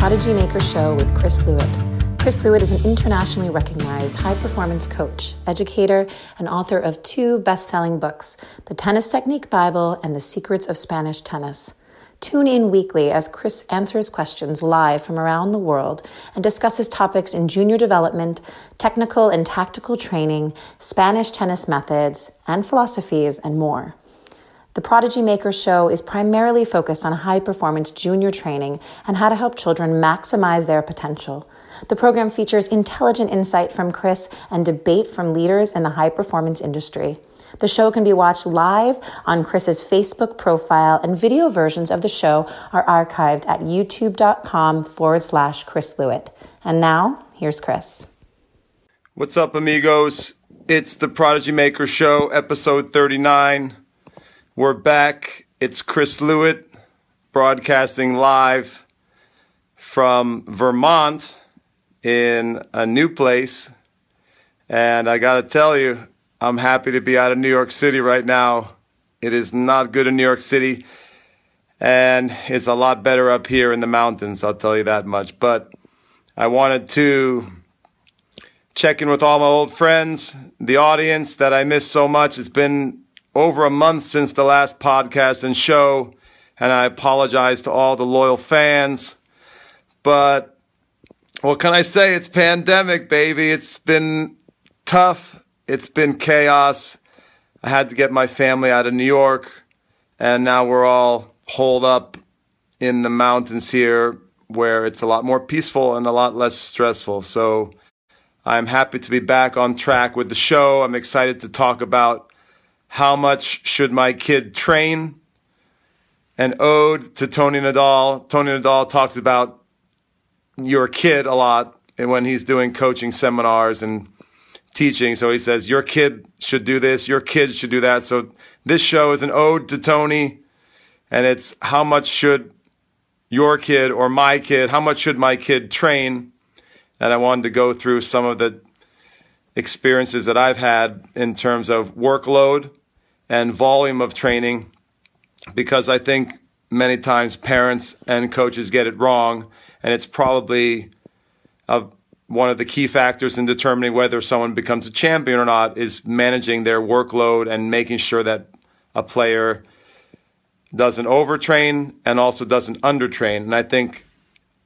Prodigy Maker Show with Chris Lewit. Chris Lewit is an internationally recognized high performance coach, educator, and author of two best selling books The Tennis Technique Bible and The Secrets of Spanish Tennis. Tune in weekly as Chris answers questions live from around the world and discusses topics in junior development, technical and tactical training, Spanish tennis methods, and philosophies, and more. The Prodigy Maker Show is primarily focused on high performance junior training and how to help children maximize their potential. The program features intelligent insight from Chris and debate from leaders in the high performance industry. The show can be watched live on Chris's Facebook profile, and video versions of the show are archived at youtube.com forward slash Chris Lewit. And now, here's Chris. What's up, amigos? It's the Prodigy Maker Show, episode 39. We're back. It's Chris Lewit broadcasting live from Vermont in a new place. And I got to tell you, I'm happy to be out of New York City right now. It is not good in New York City, and it's a lot better up here in the mountains, I'll tell you that much. But I wanted to check in with all my old friends, the audience that I miss so much. It's been over a month since the last podcast and show, and I apologize to all the loyal fans. But what can I say? It's pandemic, baby. It's been tough. It's been chaos. I had to get my family out of New York, and now we're all holed up in the mountains here where it's a lot more peaceful and a lot less stressful. So I'm happy to be back on track with the show. I'm excited to talk about how much should my kid train? An ode to Toni Nadal. Toni Nadal talks about your kid a lot when he's doing coaching seminars and teaching. So he says, Your kid should do this, your kid should do that. So this show is an ode to Toni, and it's how much should your kid or my kid, how much should my kid train? And I wanted to go through some of the experiences that I've had in terms of workload and volume of training because I think many times parents and coaches get it wrong, and it's probably a, one of the key factors in determining whether someone becomes a champion or not is managing their workload and making sure that a player doesn't overtrain and also doesn't undertrain. And I think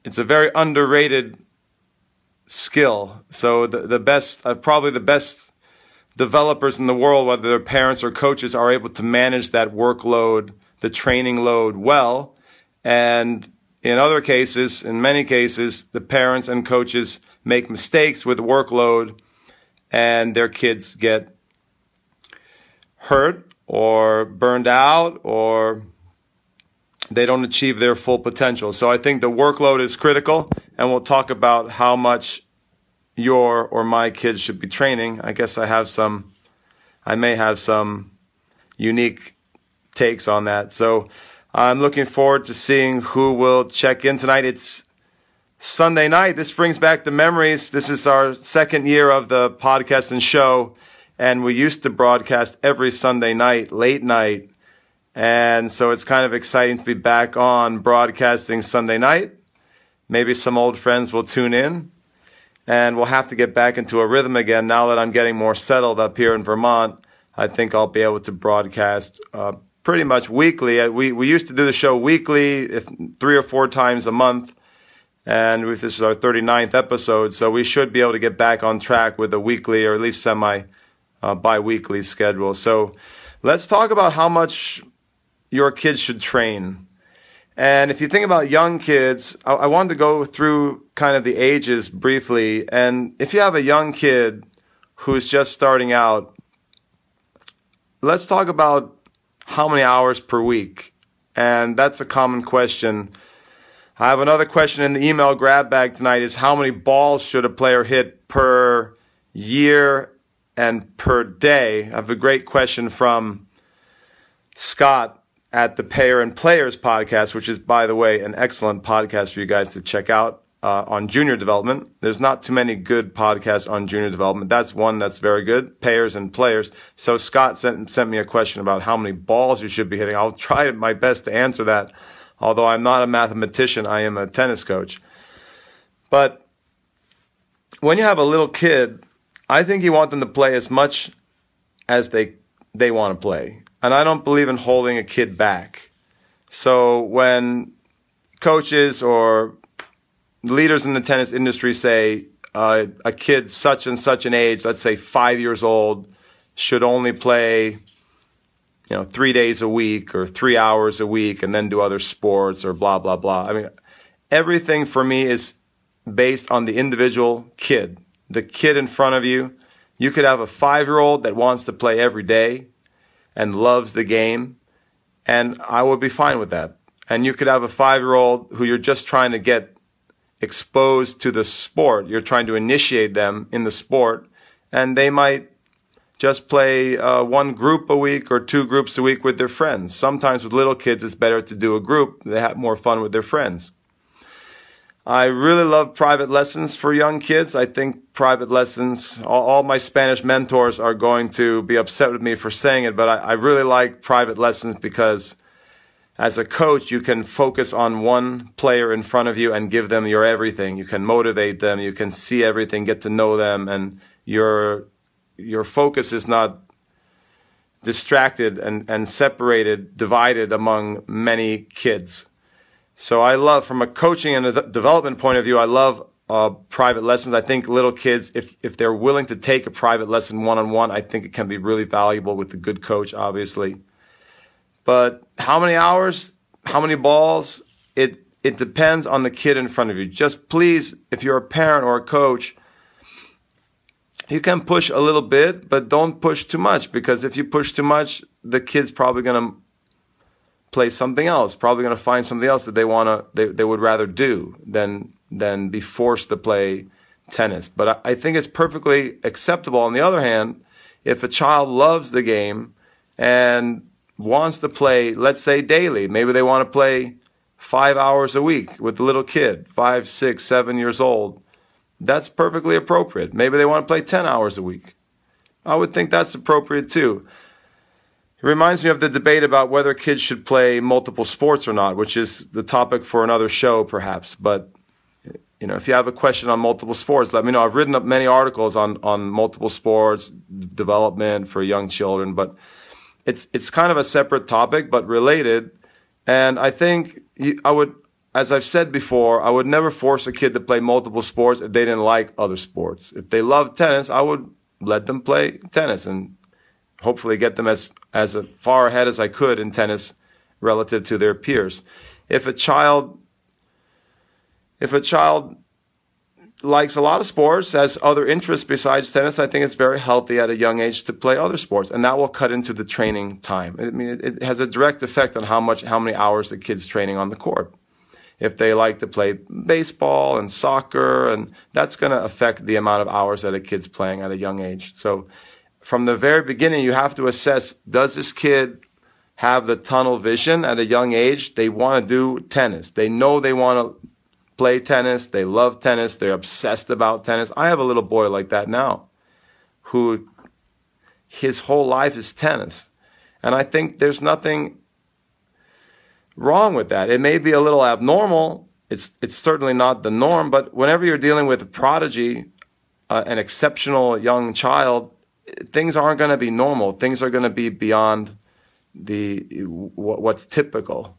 it's a very underrated skill. So the the best, uh, probably the best developers in the world, whether they're parents or coaches, are able to manage that workload, the training load well. And in other cases, in many cases, the parents and coaches make mistakes with workload and their kids get hurt or burned out or they don't achieve their full potential. So I think the workload is critical and we'll talk about how much your or my kids should be training. I guess I have some, I may have some unique takes on that. So I'm looking forward to seeing who will check in tonight. It's Sunday night. This brings back the memories. This is our second year of the podcast and show. And we used to broadcast every Sunday night, late night. And so it's kind of exciting to be back on broadcasting Sunday night. Maybe some old friends will tune in and we'll have to get back into a rhythm again now that I'm getting more settled up here in Vermont. I think I'll be able to broadcast uh, pretty much weekly. Uh, we we used to do the show weekly, if three or four times a month, and this is our 39th episode, so we should be able to get back on track with a weekly or at least semi uh, bi-weekly schedule. So let's talk about how much your kids should train. And if you think about young kids, I, I, wanted to go through kind of the ages briefly. And if you have a young kid who's just starting out, let's talk about how many hours per week. And that's a common question. I have another question in the email grab bag tonight is how many balls should a player hit per year and per day? I have a great question from Scott at the Payer and Players podcast, which is, by the way, an excellent podcast for you guys to check out uh, on junior development. There's not too many good podcasts on junior development. That's one that's very good, Payers and Players. So Scott sent, sent me a question about how many balls you should be hitting. I'll try my best to answer that. Although I'm not a mathematician, I am a tennis coach. But when you have a little kid, I think you want them to play as much as they they want to play. And I don't believe in holding a kid back. So when coaches or leaders in the tennis industry say uh, a kid such and such an age, let's say five years old, should only play, you know, three days a week or three hours a week and then do other sports or blah, blah, blah. I mean, everything for me is based on the individual kid, the kid in front of you. You could have a five year old that wants to play every day and loves the game, and I would be fine with that. And you could have a five year old who you're just trying to get exposed to the sport. You're trying to initiate them in the sport, and they might just play uh, one group a week or two groups a week with their friends. Sometimes with little kids, it's better to do a group. They have more fun with their friends. I really love private lessons for young kids. I think private lessons, all, all, my Spanish mentors are going to be upset with me for saying it, but I, I really like private lessons because as a coach, you can focus on one player in front of you and give them your everything. You can motivate them. You can see everything, get to know them, and your, your focus is not distracted and, and separated, divided among many kids. So I love, from a coaching and a development point of view, I love uh, private lessons. I think little kids, if if they're willing to take a private lesson one on one, I think it can be really valuable with a good coach, obviously. But how many hours, how many balls? It it depends on the kid in front of you. Just please, if you're a parent or a coach, you can push a little bit, but don't push too much because if you push too much, the kid's probably going to play something else. Probably going to find something else that they want to they, they would rather do than than be forced to play tennis. But I, I think it's perfectly acceptable. On the other hand, if a child loves the game and wants to play, let's say daily, maybe they want to play five hours a week with the little kid, five, six, seven years old. That's perfectly appropriate. Maybe they want to play 10 hours a week. I would think that's appropriate too. It reminds me of the debate about whether kids should play multiple sports or not, which is the topic for another show, perhaps. But you know, if you have a question on multiple sports, let me know. I've written up many articles on on multiple sports development for young children, but it's it's kind of a separate topic, but related. And I think I would, as I've said before, I would never force a kid to play multiple sports if they didn't like other sports. If they love tennis, I would let them play tennis and hopefully get them as as far ahead as I could in tennis relative to their peers. If a child if a child likes a lot of sports, has other interests besides tennis, I think it's very healthy at a young age to play other sports, and that will cut into the training time. I mean, it, it has a direct effect on how much, how many hours the kid's training on the court. If they like to play baseball and soccer, and that's going to affect the amount of hours that a kid's playing at a young age. So from the very beginning, you have to assess, does this kid have the tunnel vision at a young age? They want to do tennis. They know they want to play tennis. They love tennis. They're obsessed about tennis. I have a little boy like that now who his whole life is tennis. And I think there's nothing wrong with that. It may be a little abnormal. It's, it's certainly not the norm, but whenever you're dealing with a prodigy, uh, an exceptional young child, things aren't going to be normal. Things are going to be beyond the what's typical.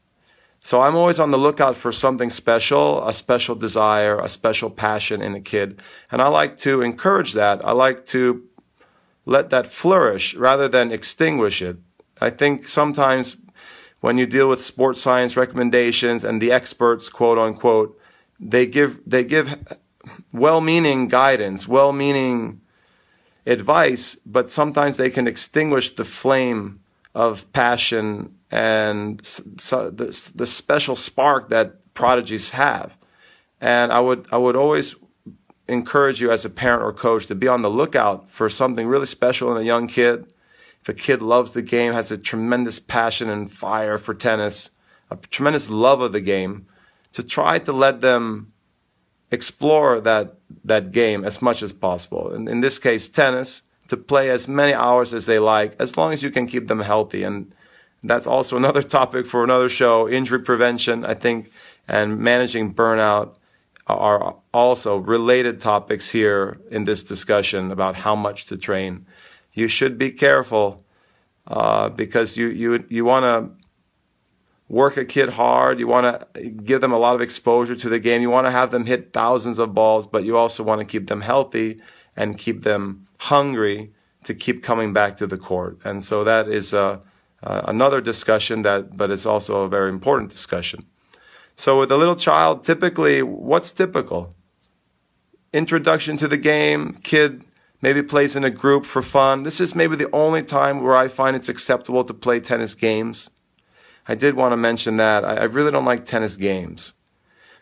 So I'm always on the lookout for something special, a special desire, a special passion in a kid. And I like to encourage that. I like to let that flourish rather than extinguish it. I think sometimes when you deal with sports science recommendations and the experts, quote unquote, they give, they give well-meaning guidance, well-meaning advice, but sometimes they can extinguish the flame of passion and so the, the special spark that prodigies have. And I would I would always encourage you as a parent or coach to be on the lookout for something really special in a young kid. If a kid loves the game, has a tremendous passion and fire for tennis, a tremendous love of the game, to try to let them explore that that game as much as possible. In, in this case, tennis, to play as many hours as they like, as long as you can keep them healthy. And that's also another topic for another show. Injury prevention, I think, and managing burnout are also related topics here in this discussion about how much to train. You should be careful uh, because you you you want to work a kid hard. You want to give them a lot of exposure to the game. You want to have them hit thousands of balls, but you also want to keep them healthy and keep them hungry to keep coming back to the court. And so that is uh, uh, another discussion that, but it's also a very important discussion. So with a little child, typically, what's typical? Introduction to the game, kid maybe plays in a group for fun. This is maybe the only time where I find it's acceptable to play tennis games. I did want to mention that. I, I really don't like tennis games.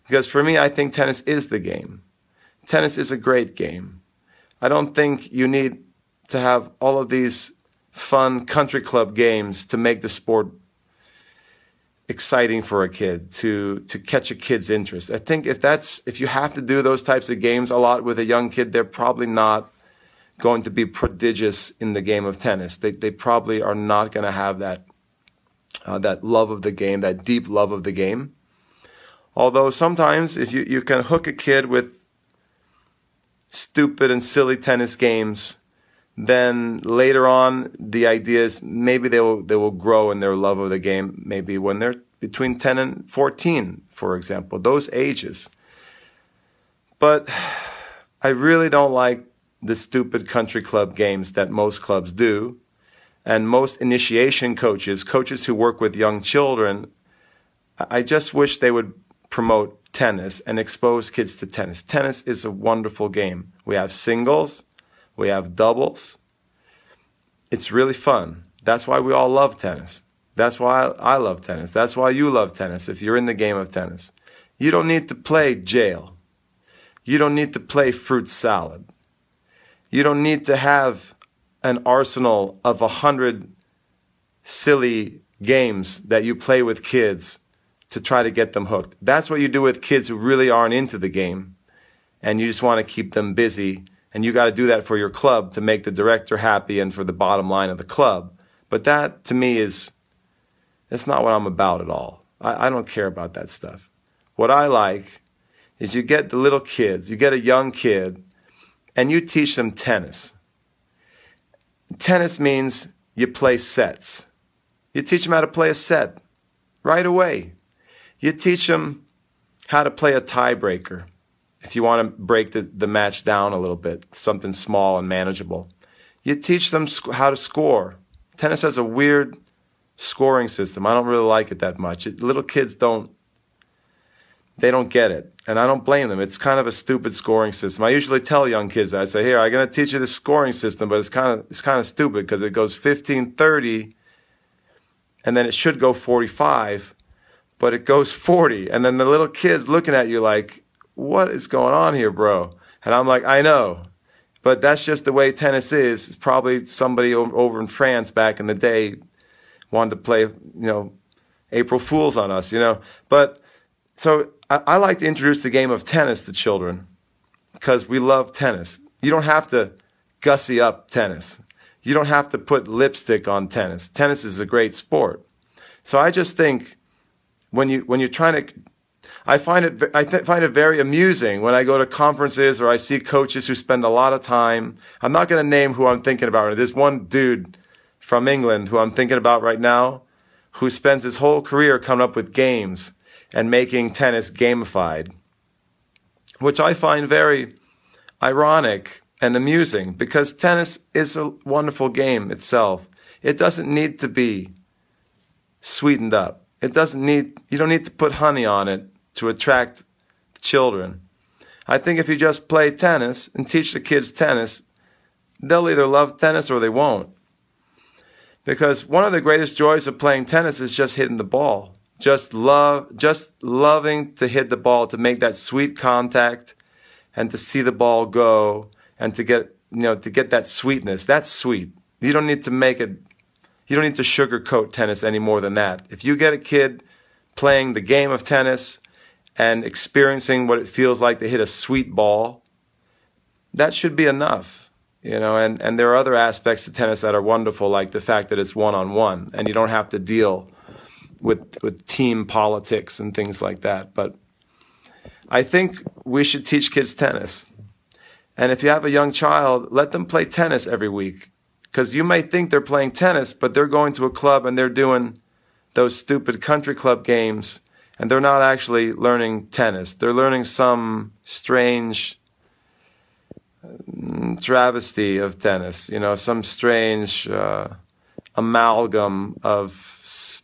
Because for me, I think tennis is the game. Tennis is a great game. I don't think you need to have all of these fun country club games to make the sport exciting for a kid to to catch a kid's interest. I think if that's if you have to do those types of games a lot with a young kid, they're probably not going to be prodigious in the game of tennis. They they probably are not going to have that uh, that love of the game, that deep love of the game. Although sometimes if you, you can hook a kid with stupid and silly tennis games, then later on the idea is maybe they will they will grow in their love of the game maybe when they're between 10 and 14 for example those ages but i really don't like the stupid country club games that most clubs do and most initiation coaches coaches who work with young children i just wish they would promote tennis and expose kids to tennis. Tennis is a wonderful game. We have singles, we have doubles. It's really fun. That's why we all love tennis. That's why I love tennis. That's why you love tennis if you're in the game of tennis. You don't need to play jail. You don't need to play fruit salad. You don't need to have an arsenal of a hundred silly games that you play with kids to try to get them hooked. That's what you do with kids who really aren't into the game and you just want to keep them busy. And you got to do that for your club to make the director happy and for the bottom line of the club. But that to me is, that's not what I'm about at all. I, I don't care about that stuff. What I like is you get the little kids, you get a young kid, and you teach them tennis. Tennis means you play sets. You teach them how to play a set right away. You teach them how to play a tiebreaker if you want to break the, the match down a little bit, something small and manageable. You teach them how to score. Tennis has a weird scoring system. I don't really like it that much. It, little kids don't they don't get it. And I don't blame them. It's kind of a stupid scoring system. I usually tell young kids that I say, "Here, I'm going to teach you this scoring system, but it's kind of it's kind of stupid because it goes 15 30 and then it should go 45 but it goes 40. And then the little kid's looking at you like, what is going on here, bro? And I'm like, I know. But that's just the way tennis is. It's probably somebody over in France back in the day wanted to play, you know, April Fools on us, you know. But so I, I like to introduce the game of tennis to children because we love tennis. You don't have to gussy up tennis. You don't have to put lipstick on tennis. Tennis is a great sport. So I just think when you when you're trying to I find it I th- find it very amusing when I go to conferences or I see coaches who spend a lot of time. I'm not going to name who I'm thinking about. There's one dude from England who I'm thinking about right now who spends his whole career coming up with games and making tennis gamified, which I find very ironic and amusing because tennis is a wonderful game itself. It doesn't need to be sweetened up. It doesn't need, you don't need to put honey on it to attract children. I think if you just play tennis and teach the kids tennis, they'll either love tennis or they won't. Because one of the greatest joys of playing tennis is just hitting the ball. Just love, just loving to hit the ball, to make that sweet contact and to see the ball go and to get, you know, to get that sweetness. That's sweet. You don't need to make it you don't need to sugarcoat tennis any more than that. If you get a kid playing the game of tennis and experiencing what it feels like to hit a sweet ball, that should be enough. You know, and, and there are other aspects to tennis that are wonderful, like the fact that it's one on one and you don't have to deal with with team politics and things like that. But I think we should teach kids tennis. And if you have a young child, let them play tennis every week. Because you may think they're playing tennis, but they're going to a club and they're doing those stupid country club games, and they're not actually learning tennis. They're learning some strange mm, travesty of tennis, you know, some strange uh, amalgam of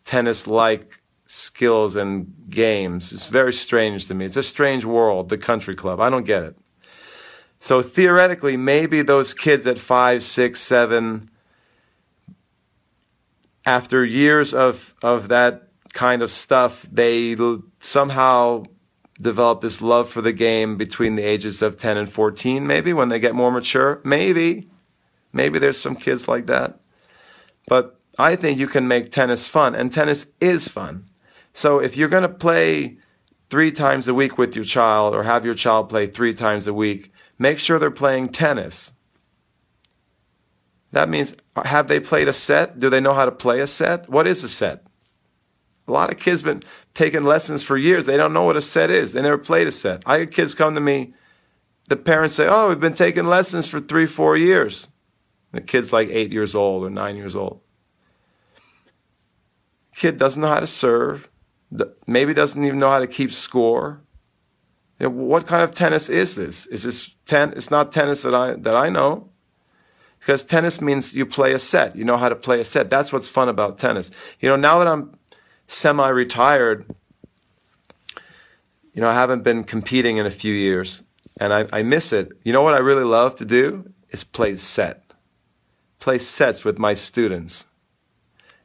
tennis like skills and games. It's very strange to me. It's a strange world, the country club. I don't get it. So theoretically, maybe those kids at five, six, seven, after years of, of that kind of stuff, they somehow develop this love for the game between the ages of 10 and 14, maybe when they get more mature. Maybe. Maybe there's some kids like that. But I think you can make tennis fun, and tennis is fun. So if you're going to play three times a week with your child or have your child play three times a week, make sure they're playing tennis. That means, have they played a set? Do they know how to play a set? What is a set? A lot of kids been taking lessons for years. They don't know what a set is. They never played a set. I had kids come to me. The parents say, "Oh, we've been taking lessons for three, four years." The kid's like eight years old or nine years old. Kid doesn't know how to serve. Maybe doesn't even know how to keep score. You know, what kind of tennis is this? Is this ten? It's not tennis that I that I know. Because tennis means you play a set. You know how to play a set. That's what's fun about tennis. You know, now that I'm semi-retired, you know, I haven't been competing in a few years, and I, I miss it. You know what I really love to do is play set, play sets with my students.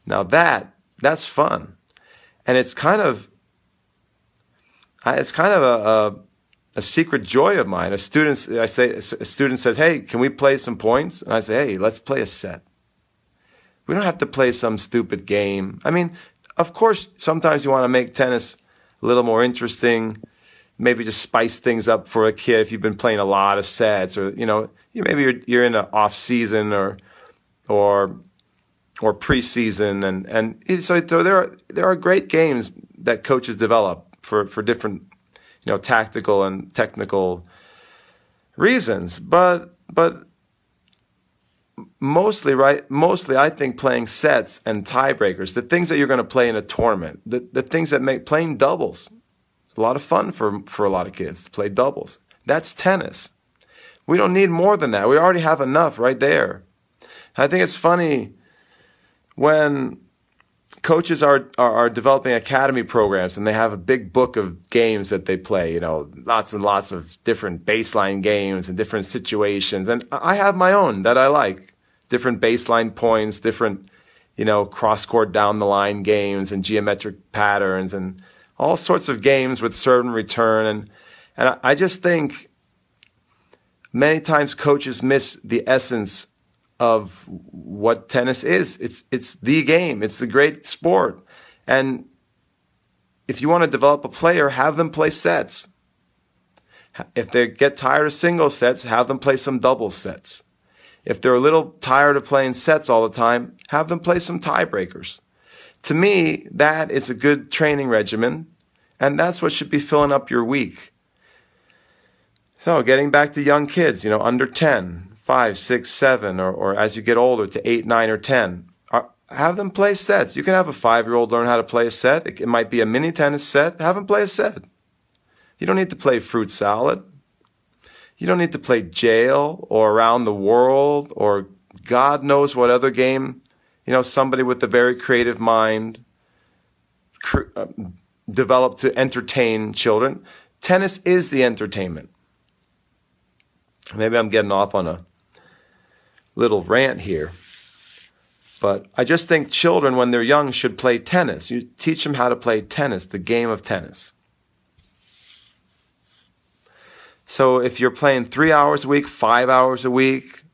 Now that that's fun, and it's kind of it's kind of a, a a secret joy of mine. A student, I say, a student says, "Hey, can we play some points?" And I say, "Hey, let's play a set." We don't have to play some stupid game. I mean, of course, sometimes you want to make tennis a little more interesting. Maybe just spice things up for a kid if you've been playing a lot of sets, or you know, maybe you're, you're in an off season or or or preseason, and and so, so there are there are great games that coaches develop for for different you know, tactical and technical reasons. But but mostly right mostly I think playing sets and tiebreakers, the things that you're going to play in a tournament, the, the things that make playing doubles. It's a lot of fun for for a lot of kids to play doubles. That's tennis. We don't need more than that. We already have enough right there. I think it's funny when coaches are, are, are developing academy programs and they have a big book of games that they play. You know, lots and lots of different baseline games and different situations. And I have my own that I like. Different baseline points, different you know cross court down the line games and geometric patterns and all sorts of games with serve and return. And and I just think many times coaches miss the essence of what tennis is. It's it's the game. It's the great sport. And if you want to develop a player, have them play sets. If they get tired of single sets, have them play some double sets. If they're a little tired of playing sets all the time, have them play some tiebreakers. To me, that is a good training regimen, and that's what should be filling up your week. So, getting back to young kids, you know, under 10, five, six, seven, or, or as you get older to eight, nine, or 10. Have them play sets. You can have a five year old learn how to play a set. It, it might be a mini tennis set. Have them play a set. You don't need to play fruit salad. You don't need to play jail or around the world or God knows what other game. You know, somebody with a very creative mind cr- uh, developed to entertain children. Tennis is the entertainment. Maybe I'm getting off on a little rant here. But I just think children, when they're young, should play tennis. You teach them how to play tennis, the game of tennis. So if you're playing three hours a week, five hours a week,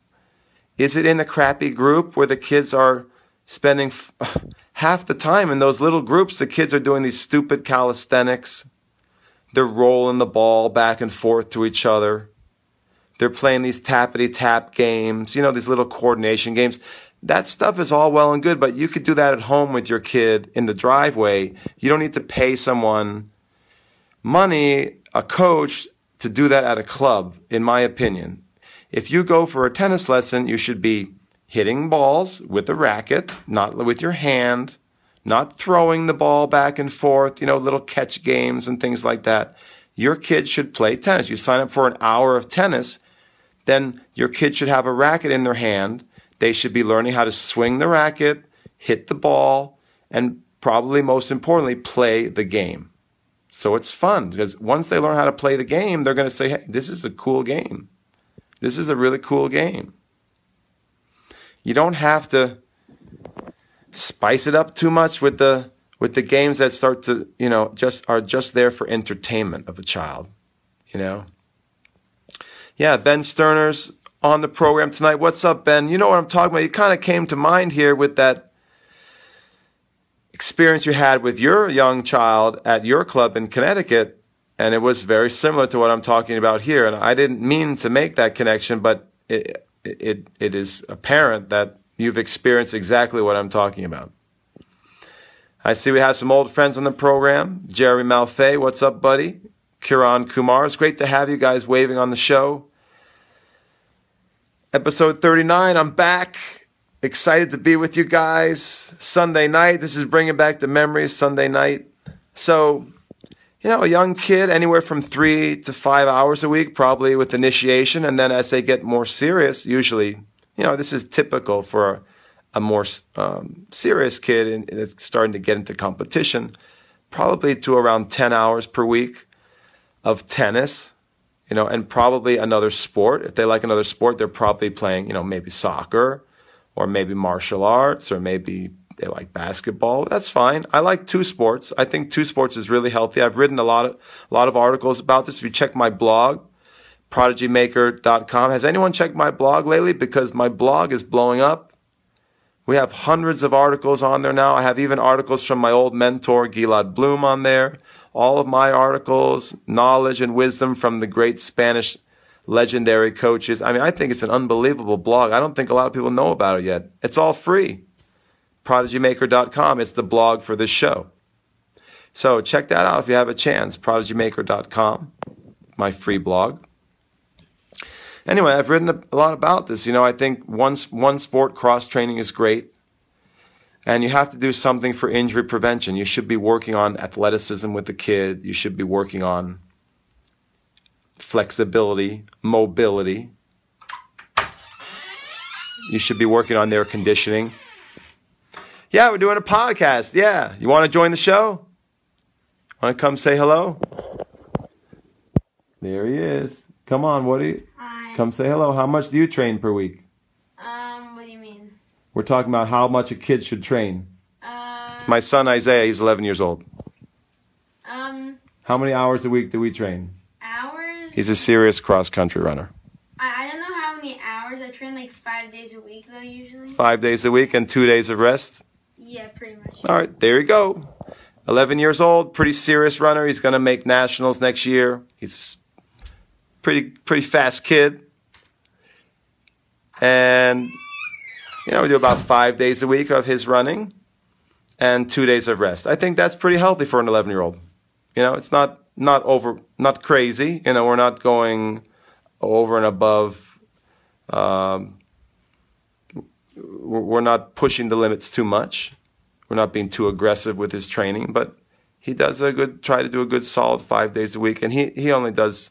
is it in a crappy group where the kids are spending f- half the time in those little groups? The kids are doing these stupid calisthenics. They're rolling the ball back and forth to each other. They're playing these tappity tap games, you know, these little coordination games. That stuff is all well and good, but you could do that at home with your kid in the driveway. You don't need to pay someone money, a coach, to do that at a club, in my opinion. If you go for a tennis lesson, you should be hitting balls with a racket, not with your hand, not throwing the ball back and forth, you know, little catch games and things like that. Your kid should play tennis. You sign up for an hour of tennis, then your kid should have a racket in their hand. They should be learning how to swing the racket, hit the ball, and probably most importantly, play the game. So it's fun because once they learn how to play the game, they're going to say, hey, this is a cool game. This is a really cool game. You don't have to spice it up too much with the with the games that start to, you know, just are just there for entertainment of a child, you know. Yeah, Ben Sterner's on the program tonight. What's up, Ben? You know what I'm talking about. You kind of came to mind here with that experience you had with your young child at your club in Connecticut, and it was very similar to what I'm talking about here. And I didn't mean to make that connection, but it it it is apparent that you've experienced exactly what I'm talking about. I see we have some old friends on the program. Jerry Malfay, what's up, buddy? Kiran Kumar, it's great to have you guys waving on the show. Episode 39, I'm back. Excited to be with you guys. Sunday night, this is bringing back the memories, Sunday night. So, you know, a young kid, anywhere from three to five hours a week, probably with initiation. And then as they get more serious, usually, you know, this is typical for a more um, serious kid and it's starting to get into competition, probably to around 10 hours per week of tennis, you know, and probably another sport. If they like another sport, they're probably playing, you know, maybe soccer or maybe martial arts or maybe they like basketball. That's fine. I like two sports. I think two sports is really healthy. I've written a lot of, a lot of articles about this. If you check my blog, prodigymaker.com, has anyone checked my blog lately? Because my blog is blowing up we have hundreds of articles on there now. I have even articles from my old mentor, Gilad Bloom, on there. All of my articles, knowledge and wisdom from the great Spanish legendary coaches. I mean, I think it's an unbelievable blog. I don't think a lot of people know about it yet. It's all free. ProdigyMaker.com. It's the blog for this show. So check that out if you have a chance. ProdigyMaker.com, my free blog anyway, I've written a lot about this. You know, I think one, one sport cross training is great. And you have to do something for injury prevention. You should be working on athleticism with the kid. You should be working on flexibility, mobility. You should be working on their conditioning. Yeah, we're doing a podcast. Yeah. You want to join the show? Want to come say hello? There he is. Come on, Woody. you? Come say hello. How much do you train per week? Um, what do you mean? We're talking about how much a kid should train. Uh, it's my son Isaiah. He's 11 years old. Um. How many hours a week do we train? Hours. He's a serious cross country runner. I, I don't know how many hours. I train like five days a week though usually. Five days a week and two days of rest. Yeah, pretty much. All right, there you go. 11 years old, pretty serious runner. He's going to make nationals next year. He's a pretty pretty fast kid. And, you know, we do about five days a week of his running and two days of rest. I think that's pretty healthy for an 11 year old. You know, it's not, not over, not crazy. You know, we're not going over and above. Um, we're not pushing the limits too much. We're not being too aggressive with his training, but he does a good, try to do a good solid five days a week. And he, he only does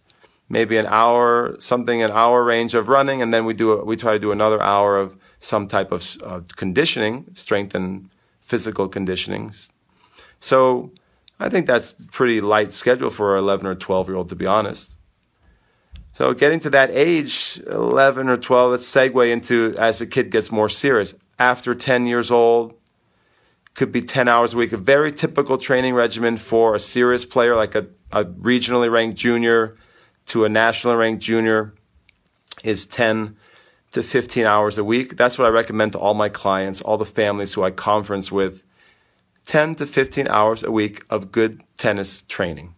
maybe an hour, something an hour range of running, and then we do a, we try to do another hour of some type of uh, conditioning, strength and physical conditioning. So I think that's pretty light schedule for an 11 or 12 year old, to be honest. So getting to that age, 11 or 12, let's segue into as a kid gets more serious. After 10 years old, could be 10 hours a week, a very typical training regimen for a serious player like a, a regionally ranked junior to a national ranked junior is 10 to 15 hours a week. That's what I recommend to all my clients, all the families who I conference with. 10 to 15 hours a week of good tennis training.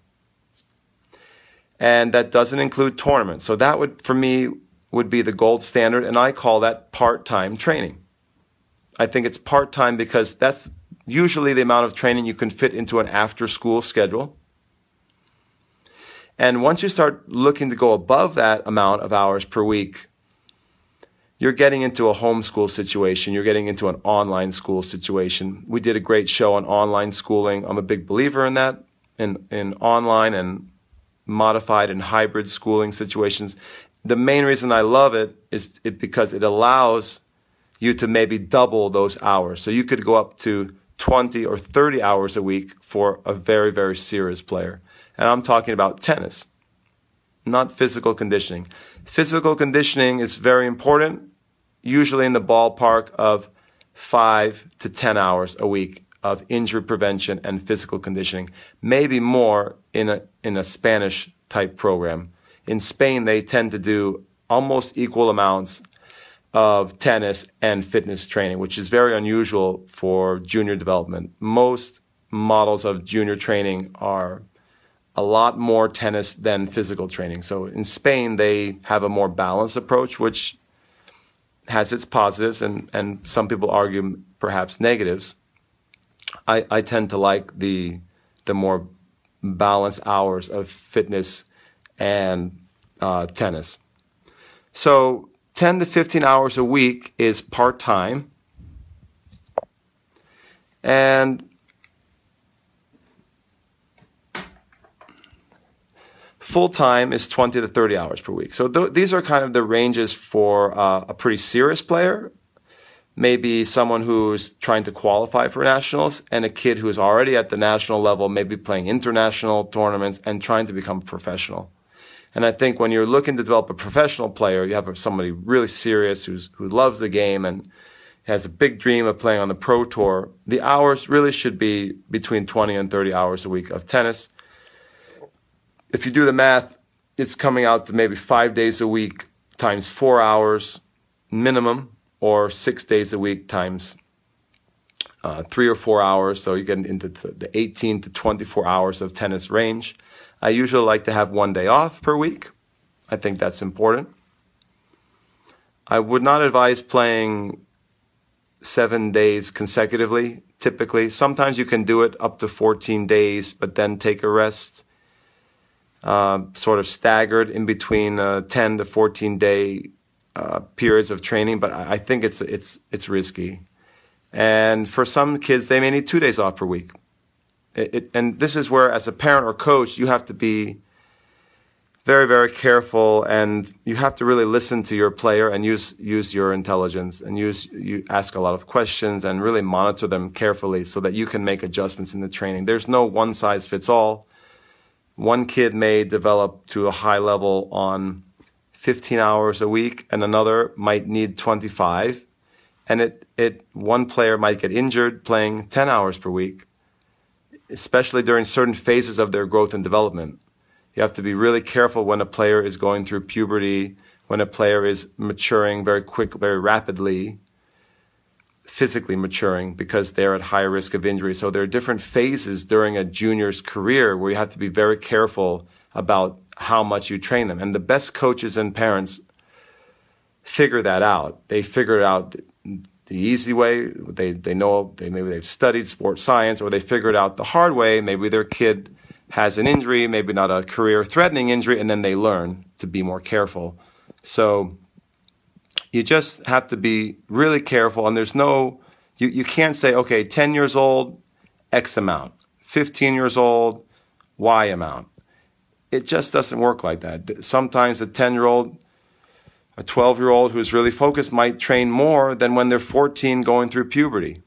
And that doesn't include tournaments. So that would, for me, would be the gold standard. And I call that part-time training. I think it's part-time because that's usually the amount of training you can fit into an after school schedule. And once you start looking to go above that amount of hours per week, you're getting into a homeschool situation. You're getting into an online school situation. We did a great show on online schooling. I'm a big believer in that, in, in online and modified and hybrid schooling situations. The main reason I love it is it because it allows you to maybe double those hours. So you could go up to 20 or 30 hours a week for a very, very serious player. And I'm talking about tennis, not physical conditioning. Physical conditioning is very important, usually in the ballpark of five to 10 hours a week of injury prevention and physical conditioning, maybe more in a, in a Spanish type program. In Spain, they tend to do almost equal amounts of tennis and fitness training, which is very unusual for junior development. Most models of junior training are a lot more tennis than physical training. So in Spain, they have a more balanced approach, which has its positives and, and some people argue perhaps negatives. I, I tend to like the the more balanced hours of fitness and uh, tennis. So 10 to 15 hours a week is part time. And full time is 20 to 30 hours per week. So th- these are kind of the ranges for uh, a pretty serious player, maybe someone who's trying to qualify for nationals, and a kid who's already at the national level, maybe playing international tournaments and trying to become a professional. And I think when you're looking to develop a professional player, you have somebody really serious who's, who loves the game and has a big dream of playing on the pro tour. The hours really should be between 20 and 30 hours a week of tennis. If you do the math, it's coming out to maybe five days a week times four hours minimum, or six days a week times uh, three or four hours. So you get into the 18 to 24 hours of tennis range. I usually like to have one day off per week. I think that's important. I would not advise playing seven days consecutively, typically. Sometimes you can do it up to 14 days, but then take a rest, uh, sort of staggered in between uh, 10 to 14 day uh, periods of training. But I think it's, it's, it's risky. And for some kids, they may need two days off per week. It, it, and this is where, as a parent or coach, you have to be very, very careful, and you have to really listen to your player and use use your intelligence and use you ask a lot of questions and really monitor them carefully so that you can make adjustments in the training. There's no one size fits all. One kid may develop to a high level on 15 hours a week, and another might need 25, and it it one player might get injured playing 10 hours per week especially during certain phases of their growth and development. You have to be really careful when a player is going through puberty, when a player is maturing very quick, very rapidly, physically maturing because they're at higher risk of injury. So there are different phases during a junior's career where you have to be very careful about how much you train them. And the best coaches and parents figure that out. They figure out the easy way. They they know they maybe they've studied sports science or they figured out the hard way. Maybe their kid has an injury, maybe not a career threatening injury, and then they learn to be more careful. So you just have to be really careful and there's no you, you can't say, okay, 10 years old, X amount, 15 years old, Y amount. It just doesn't work like that. Sometimes a 10 year old a 12 year old who's really focused might train more than when they're 14 going through puberty.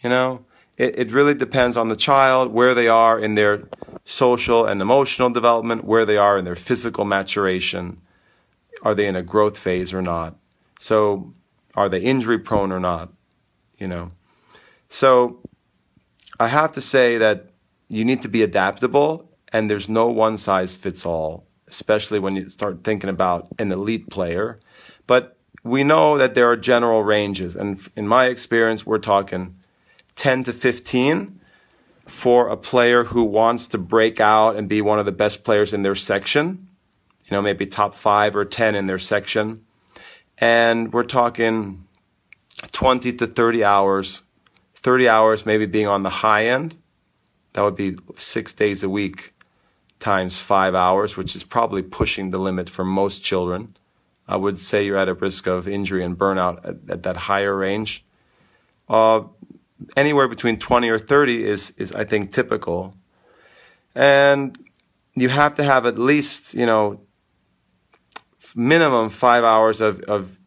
You know, it, it really depends on the child, where they are in their social and emotional development, where they are in their physical maturation. Are they in a growth phase or not? So, are they injury prone or not? You know, so I have to say that you need to be adaptable, and there's no one size fits all especially when you start thinking about an elite player. But we know that there are general ranges. And in my experience, we're talking 10 to 15 for a player who wants to break out and be one of the best players in their section, you know, maybe top five or 10 in their section. And we're talking 20 to 30 hours, 30 hours maybe being on the high end. That would be six days a week times five hours, which is probably pushing the limit for most children. I would say you're at a risk of injury and burnout at, at that higher range. Uh, anywhere between 20 or 30 is, is, I think, typical. And you have to have at least, you know, minimum five hours of, of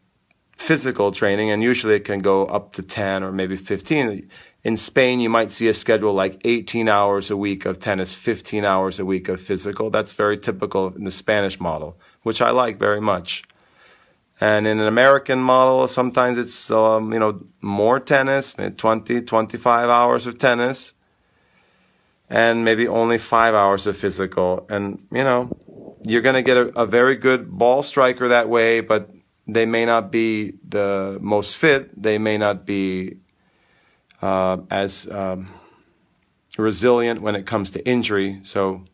physical training, and usually it can go up to 10 or maybe 15. In Spain, you might see a schedule like 18 hours a week of tennis, 15 hours a week of physical. That's very typical in the Spanish model, which I like very much. And in an American model, sometimes it's, um, you know, more tennis, 20, 25 hours of tennis, and maybe only five hours of physical. And, you know, you're going to get a, a, very good ball striker that way, but they may not be the most fit. They may not be uh, as um, resilient when it comes to injury. So,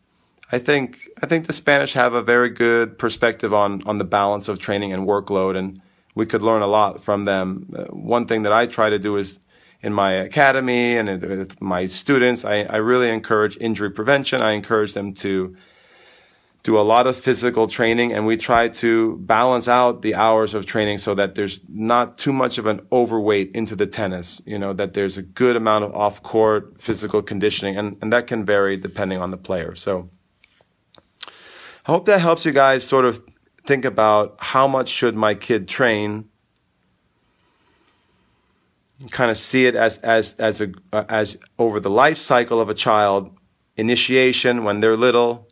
I think I think the Spanish have a very good perspective on on the balance of training and workload, and we could learn a lot from them. Uh, one thing that I try to do is in my academy and with my students, I, I really encourage injury prevention. I encourage them to do a lot of physical training and we try to balance out the hours of training so that there's not too much of an overweight into the tennis, you know, that there's a good amount of off court physical conditioning and, and that can vary depending on the player. So I hope that helps you guys sort of think about how much should my kid train. Kind of see it as as as a as over the life cycle of a child, initiation when they're little,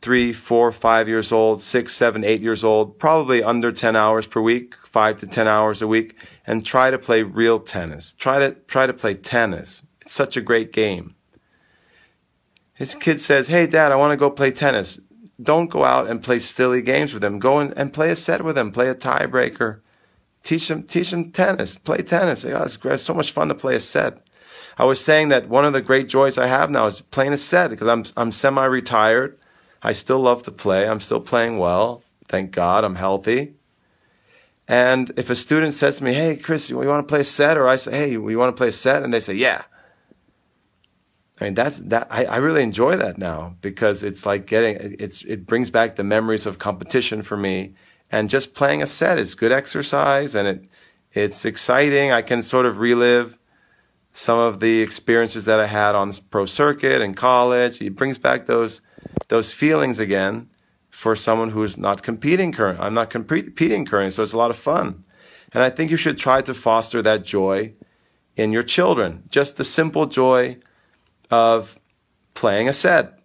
three, four, five years old, six, seven, eight years old, probably under 10 hours per week, five to 10 hours a week, and try to play real tennis. Try to, try to play tennis. It's such a great game. His kid says, Hey, dad, I want to go play tennis. Don't go out and play silly games with him. Go in and play a set with him, play a tiebreaker. Teach him, teach him tennis, play tennis. Oh, it's, it's so much fun to play a set. I was saying that one of the great joys I have now is playing a set because I'm, I'm semi retired. I still love to play. I'm still playing well. Thank God I'm healthy. And if a student says to me, Hey, Chris, you want to play a set? Or I say, Hey, you want to play a set? And they say, Yeah. I mean, that's that. I, I really enjoy that now because it's like getting it's it brings back the memories of competition for me, and just playing a set is good exercise and it it's exciting. I can sort of relive some of the experiences that I had on pro circuit and college. It brings back those those feelings again for someone who's not competing current. I'm not competing current, so it's a lot of fun. And I think you should try to foster that joy in your children. Just the simple joy of playing a set.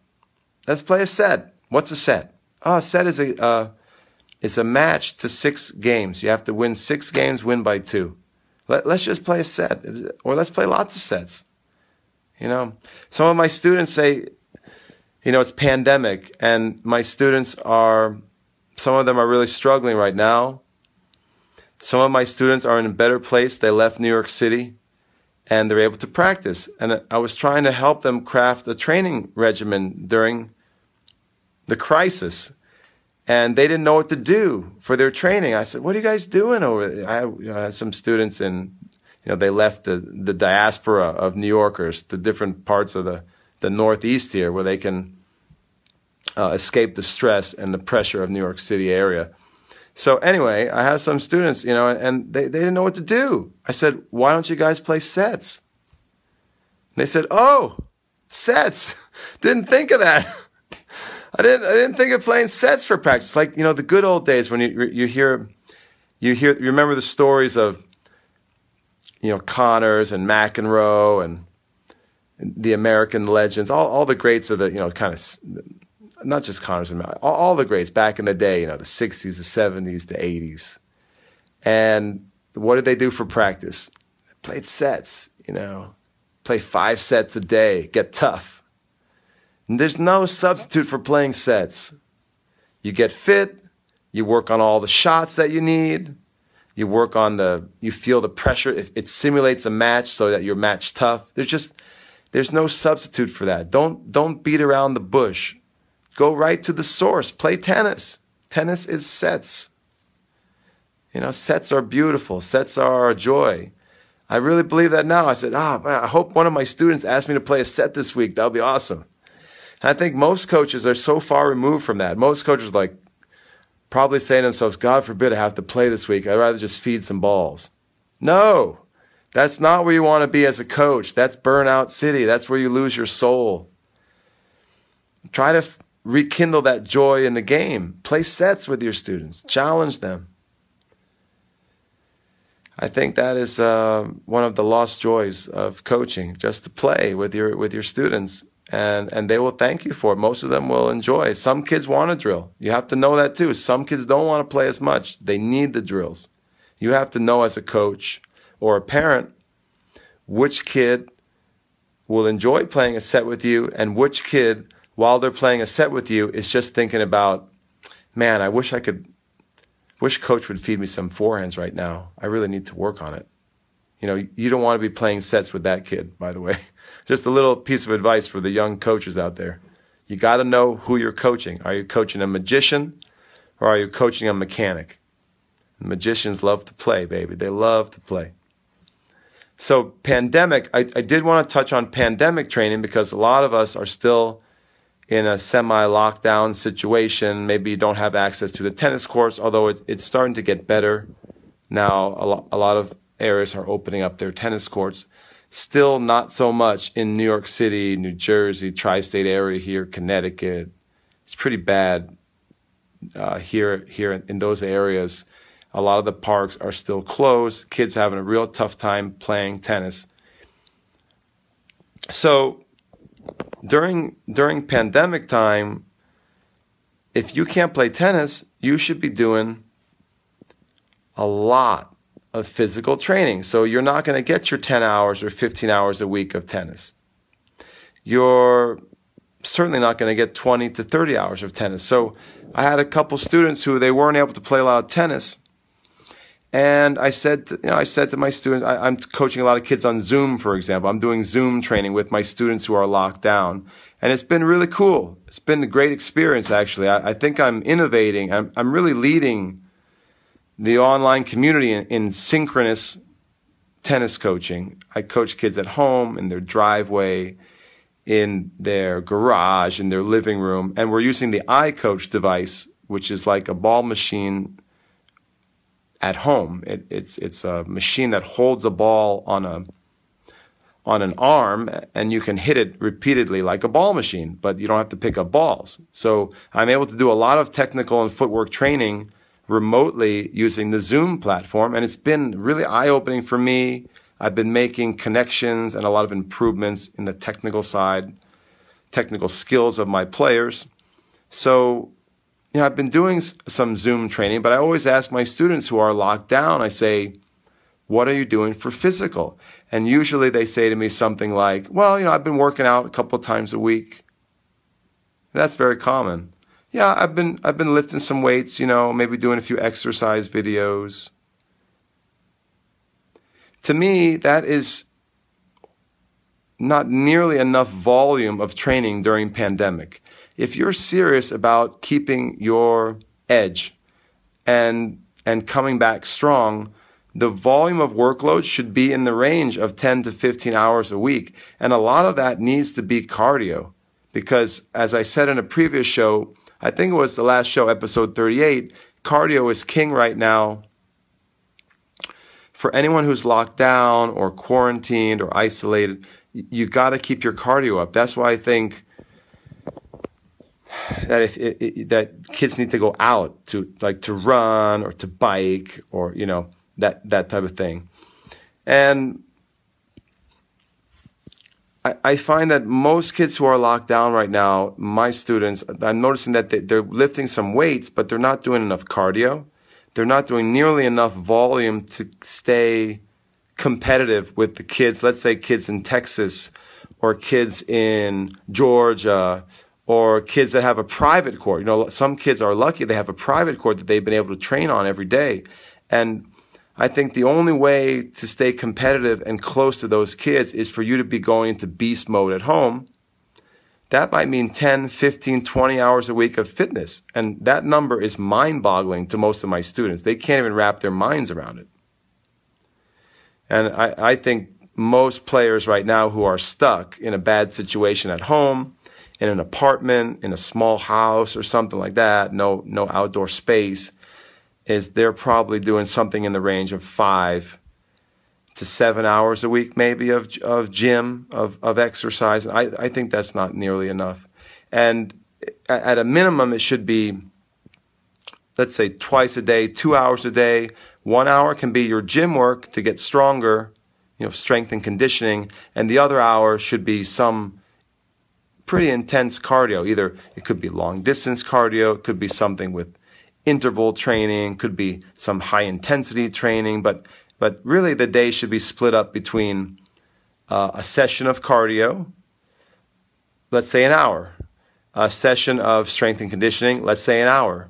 Let's play a set. What's a set? Oh, a set is a uh, a match to six games. You have to win six games, win by two. Let, let's just play a set, or let's play lots of sets. You know, some of my students say, you know, it's pandemic, and my students are, some of them are really struggling right now. Some of my students are in a better place. They left New York City and they're able to practice. And I was trying to help them craft a training regimen during the crisis. And they didn't know what to do for their training. I said, "What are you guys doing over there?" I, you know, I had some students in, you know, they left the, the diaspora of New Yorkers to different parts of the, the Northeast here where they can uh, escape the stress and the pressure of New York City area. So anyway, I have some students, you know, and they, they didn't know what to do. I said, why don't you guys play sets? they said, oh, sets. didn't think of that. I didn't, I didn't think of playing sets for practice. Like, you know, the good old days when you, you hear, you hear, you remember the stories of, you know, Connors and McEnroe and the American legends, all, all the greats of the, you know, kind of not just and all, all the greats back in the day, you know, the 60s, the 70s, the 80s. And what did they do for practice? They played sets, you know, play five sets a day, get tough. And there's no substitute for playing sets. You get fit, you work on all the shots that you need, you work on the, you feel the pressure. It, it simulates a match so that you're match tough. There's just, there's no substitute for that. Don't, don't beat around the bush. Go right to the source. Play tennis. Tennis is sets. You know, sets are beautiful. Sets are a joy. I really believe that now. I said, ah, oh, I hope one of my students asked me to play a set this week. That would be awesome. And I think most coaches are so far removed from that. Most coaches like probably saying to themselves, God forbid I have to play this week. I'd rather just feed some balls. No, that's not where you want to be as a coach. That's burnout city. That's where you lose your soul. Try to f- rekindle that joy in the game. Play sets with your students. Challenge them. I think that is uh, one of the lost joys of coaching, just to play with your with your students, and and they will thank you for it. Most of them will enjoy. Some kids want to drill. You have to know that too. Some kids don't want to play as much. They need the drills. You have to know as a coach or a parent which kid will enjoy playing a set with you and which kid while they're playing a set with you is just thinking about, man, I wish I could wish coach would feed me some forehands right now. I really need to work on it. You know, you don't want to be playing sets with that kid, by the way. Just a little piece of advice for the young coaches out there. You got to know who you're coaching. Are you coaching a magician or are you coaching a mechanic? Magicians love to play, baby. They love to play. So, pandemic, I, I did want to touch on pandemic training because a lot of us are still in a semi lockdown situation. Maybe you don't have access to the tennis courts, although it, it's starting to get better. Now, a, lo- a lot of areas are opening up their tennis courts. Still not so much in New York City, New Jersey, tri state area here, Connecticut. It's pretty bad uh, here, here in, in those areas. A lot of the parks are still closed. Kids having a real tough time playing tennis. So during during pandemic time, if you can't play tennis, you should be doing a lot of physical training. So you're not going to get your 10 hours or 15 hours a week of tennis. You're certainly not going to get 20 to 30 hours of tennis. So I had a couple students who they weren't able to play a lot of tennis. And I said, to, you know, I said to my students, I, am coaching a lot of kids on Zoom, for example. I'm doing Zoom training with my students who are locked down. And it's been really cool. It's been a great experience, actually. I, I think I'm innovating. I'm, I'm really leading the online community in, in synchronous tennis coaching. I coach kids at home, in their driveway, in their garage, in their living room. And we're using the iCoach device, which is like a ball machine at home. It, it's it's a machine that holds a ball on a on an arm and you can hit it repeatedly like a ball machine, but you don't have to pick up balls. So I'm able to do a lot of technical and footwork training remotely using the Zoom platform. And it's been really eye opening for me. I've been making connections and a lot of improvements in the technical side, technical skills of my players. So you know, I've been doing some Zoom training, but I always ask my students who are locked down, I say, what are you doing for physical? And usually they say to me something like, well, you know, I've been working out a couple times a week. That's very common. Yeah, I've been, I've been lifting some weights, you know, maybe doing a few exercise videos. To me, that is not nearly enough volume of training during pandemic if you're serious about keeping your edge and and coming back strong, the volume of workload should be in the range of 10 to 15 hours a week. And a lot of that needs to be cardio because as I said in a previous show, I think it was the last show, episode 38, cardio is king right now. For anyone who's locked down or quarantined or isolated, you got to keep your cardio up. That's why I think that if it, it, that kids need to go out to like to run or to bike or you know that that type of thing, and I, find that most kids who are locked down right now, my students, I'm noticing that they, they're lifting some weights, but they're not doing enough cardio. They're not doing nearly enough volume to stay competitive with the kids. Let's say kids in Texas or kids in Georgia or kids that have a private court. You know, some kids are lucky they have a private court that they've been able to train on every day. And I think the only way to stay competitive and close to those kids is for you to be going into beast mode at home. That might mean 10, 15, 20 hours a week of fitness. And that number is mind boggling to most of my students. They can't even wrap their minds around it. And I, I think most players right now who are stuck in a bad situation at home, in an apartment, in a small house or something like that, no, no outdoor space, is they're probably doing something in the range of five to seven hours a week, maybe of of gym of of exercise. I I think that's not nearly enough, and at a minimum, it should be, let's say, twice a day, two hours a day. One hour can be your gym work to get stronger, you know, strength and conditioning, and the other hour should be some pretty intense cardio. Either it could be long distance cardio, it could be something with interval training, could be some high intensity training, but but really the day should be split up between uh, a session of cardio, let's say an hour, a session of strength and conditioning, let's say an hour.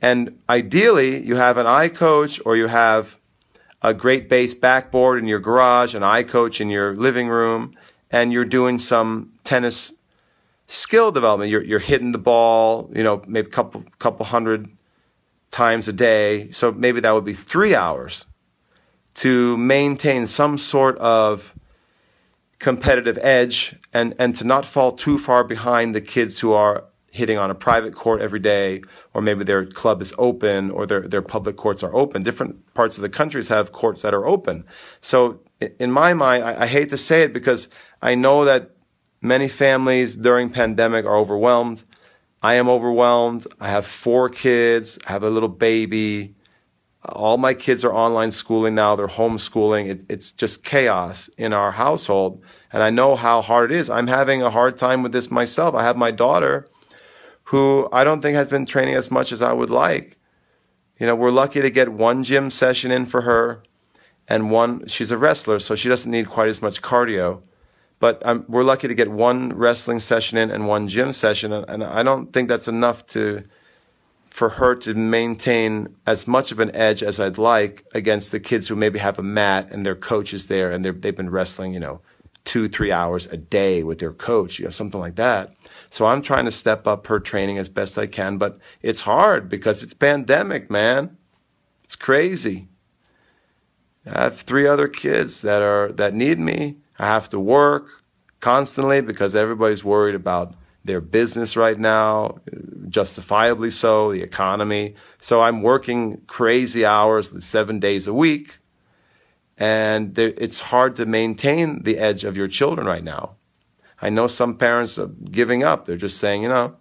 And ideally, you have an iCoach or you have a great base backboard in your garage, an iCoach in your living room, and you're doing some tennis skill development. You're, you're hitting the ball, you know, maybe a couple, couple hundred times a day. So maybe that would be three hours to maintain some sort of competitive edge and, and to not fall too far behind the kids who are hitting on a private court every day, or maybe their club is open or their, their public courts are open. Different parts of the countries have courts that are open. So in my mind, I, I hate to say it because I know that many families during pandemic are overwhelmed. I am overwhelmed. I have four kids. I have a little baby all my kids are online schooling now. They're homeschooling. It, it's just chaos in our household. And I know how hard it is. I'm having a hard time with this myself. I have my daughter who I don't think has been training as much as I would like. You know, we're lucky to get one gym session in for her and one, she's a wrestler, so she doesn't need quite as much cardio. But I'm, we're lucky to get one wrestling session in and one gym session. And, and I don't think that's enough to, for her to maintain as much of an edge as I'd like against the kids who maybe have a mat and their coach is there and they've been wrestling, you know, two, three hours a day with their coach, you know, something like that. So I'm trying to step up her training as best I can, but it's hard because it's pandemic, man. It's crazy. I have three other kids that are, that need me. I have to work constantly because everybody's worried about their business right now, justifiably so, the economy. So I'm working crazy hours, seven days a week, and it's hard to maintain the edge of your children right now. I know some parents are giving up. They're just saying, you know,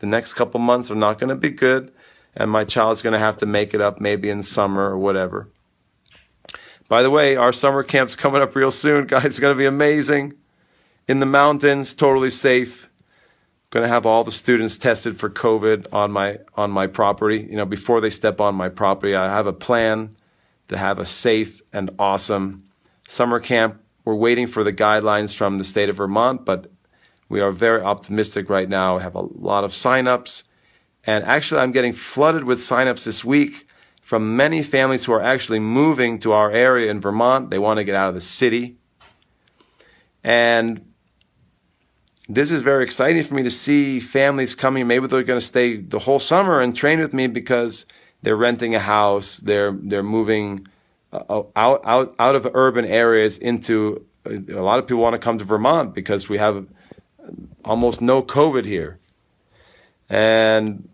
the next couple months are not going to be good, and my child's going to have to make it up maybe in summer or whatever. By the way, our summer camp's coming up real soon, guys. It's going to be amazing. In the mountains, totally safe going to have all the students tested for COVID on my on my property. You know, before they step on my property, I have a plan to have a safe and awesome summer camp. We're waiting for the guidelines from the state of Vermont, but we are very optimistic right now. We have a lot of signups, and actually, I'm getting flooded with signups this week from many families who are actually moving to our area in Vermont. They want to get out of the city. And this is very exciting for me to see families coming. Maybe they're going to stay the whole summer and train with me because they're renting a house. They're they're moving uh, out out out of urban areas into. A lot of people want to come to Vermont because we have almost no COVID here, and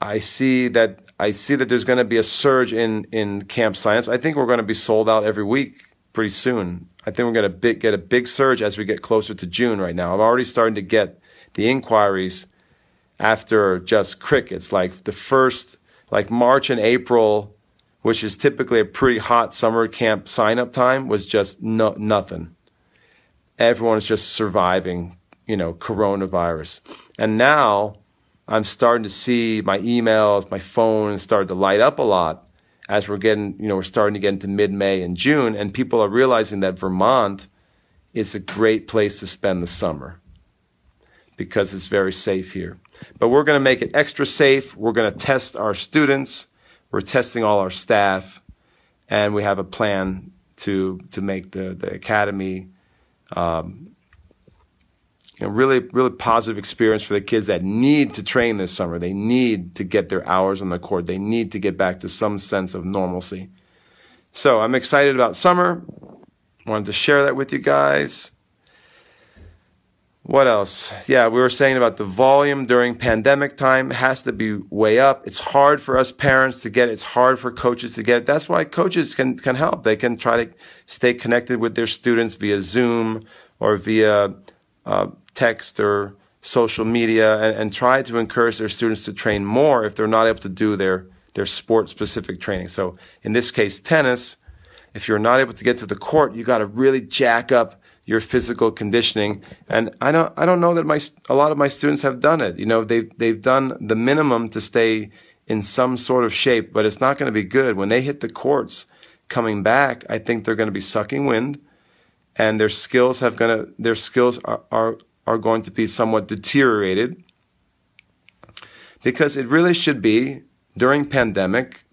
I see that I see that there's going to be a surge in in camp signups. I think we're going to be sold out every week pretty soon. I think we're going to get a big surge as we get closer to June right now. I'm already starting to get the inquiries after just crickets, like the first, like March and April, which is typically a pretty hot summer camp sign up time, was just no, nothing. Everyone is just surviving, you know, coronavirus. And now I'm starting to see my emails, my phone started to light up a lot as we're getting, you know, we're starting to get into mid May and June, and people are realizing that Vermont is a great place to spend the summer because it's very safe here. But we're going to make it extra safe. We're going to test our students. We're testing all our staff, and we have a plan to to make the the academy um, you know, really, really positive experience for the kids that need to train this summer. They need to get their hours on the court. They need to get back to some sense of normalcy. So I'm excited about summer. Wanted to share that with you guys. What else? Yeah, we were saying about the volume during pandemic time has to be way up. It's hard for us parents to get it. It's hard for coaches to get it. That's why coaches can, can help. They can try to stay connected with their students via Zoom or via uh, text or social media and, and try to encourage their students to train more if they're not able to do their, their sport specific training. So in this case, tennis, if you're not able to get to the court, you got to really jack up your physical conditioning. And I don't, I don't know that my, a lot of my students have done it. You know, they've, they've done the minimum to stay in some sort of shape, but it's not going to be good. When they hit the courts coming back, I think they're going to be sucking wind and their skills have going to, their skills are, are, are going to be somewhat deteriorated because it really should be during pandemic.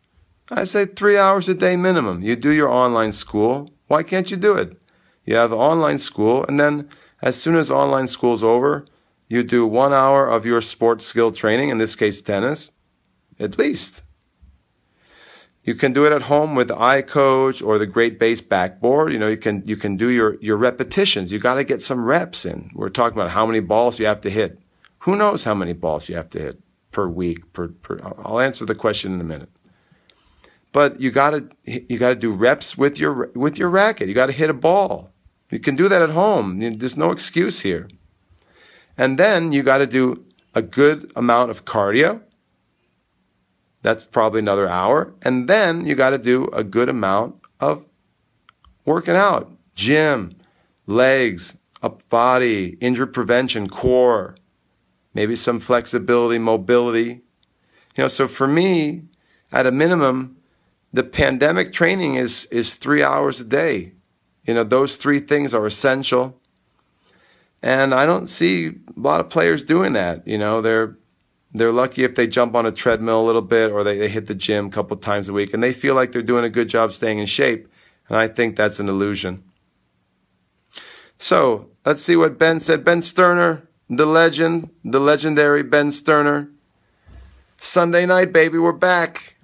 I say three hours a day minimum. You do your online school. Why can't you do it? You have online school, and then as soon as online school's over, you do one hour of your sports skill training, in this case, tennis, at least. You can do it at home with iCoach or the Great Base Backboard. You know, you can, you can do your, your repetitions. You got to get some reps in. We're talking about how many balls you have to hit. Who knows how many balls you have to hit per week? Per, per, I'll answer the question in a minute. But you got to, you got to do reps with your, with your racket. You got to hit a ball. You can do that at home. There's no excuse here. And then you got to do a good amount of cardio. That's probably another hour. And then you got to do a good amount of working out, gym, legs, up body, injury prevention, core, maybe some flexibility, mobility. You know, so for me, at a minimum, the pandemic training is is three hours a day. You know, those three things are essential. And I don't see a lot of players doing that. You know, they're they're lucky if they jump on a treadmill a little bit or they, they hit the gym a couple times a week and they feel like they're doing a good job staying in shape. And I think that's an illusion. So let's see what Ben said. Ben Sterner, the legend, the legendary Ben Sterner. Sunday night, baby, we're back.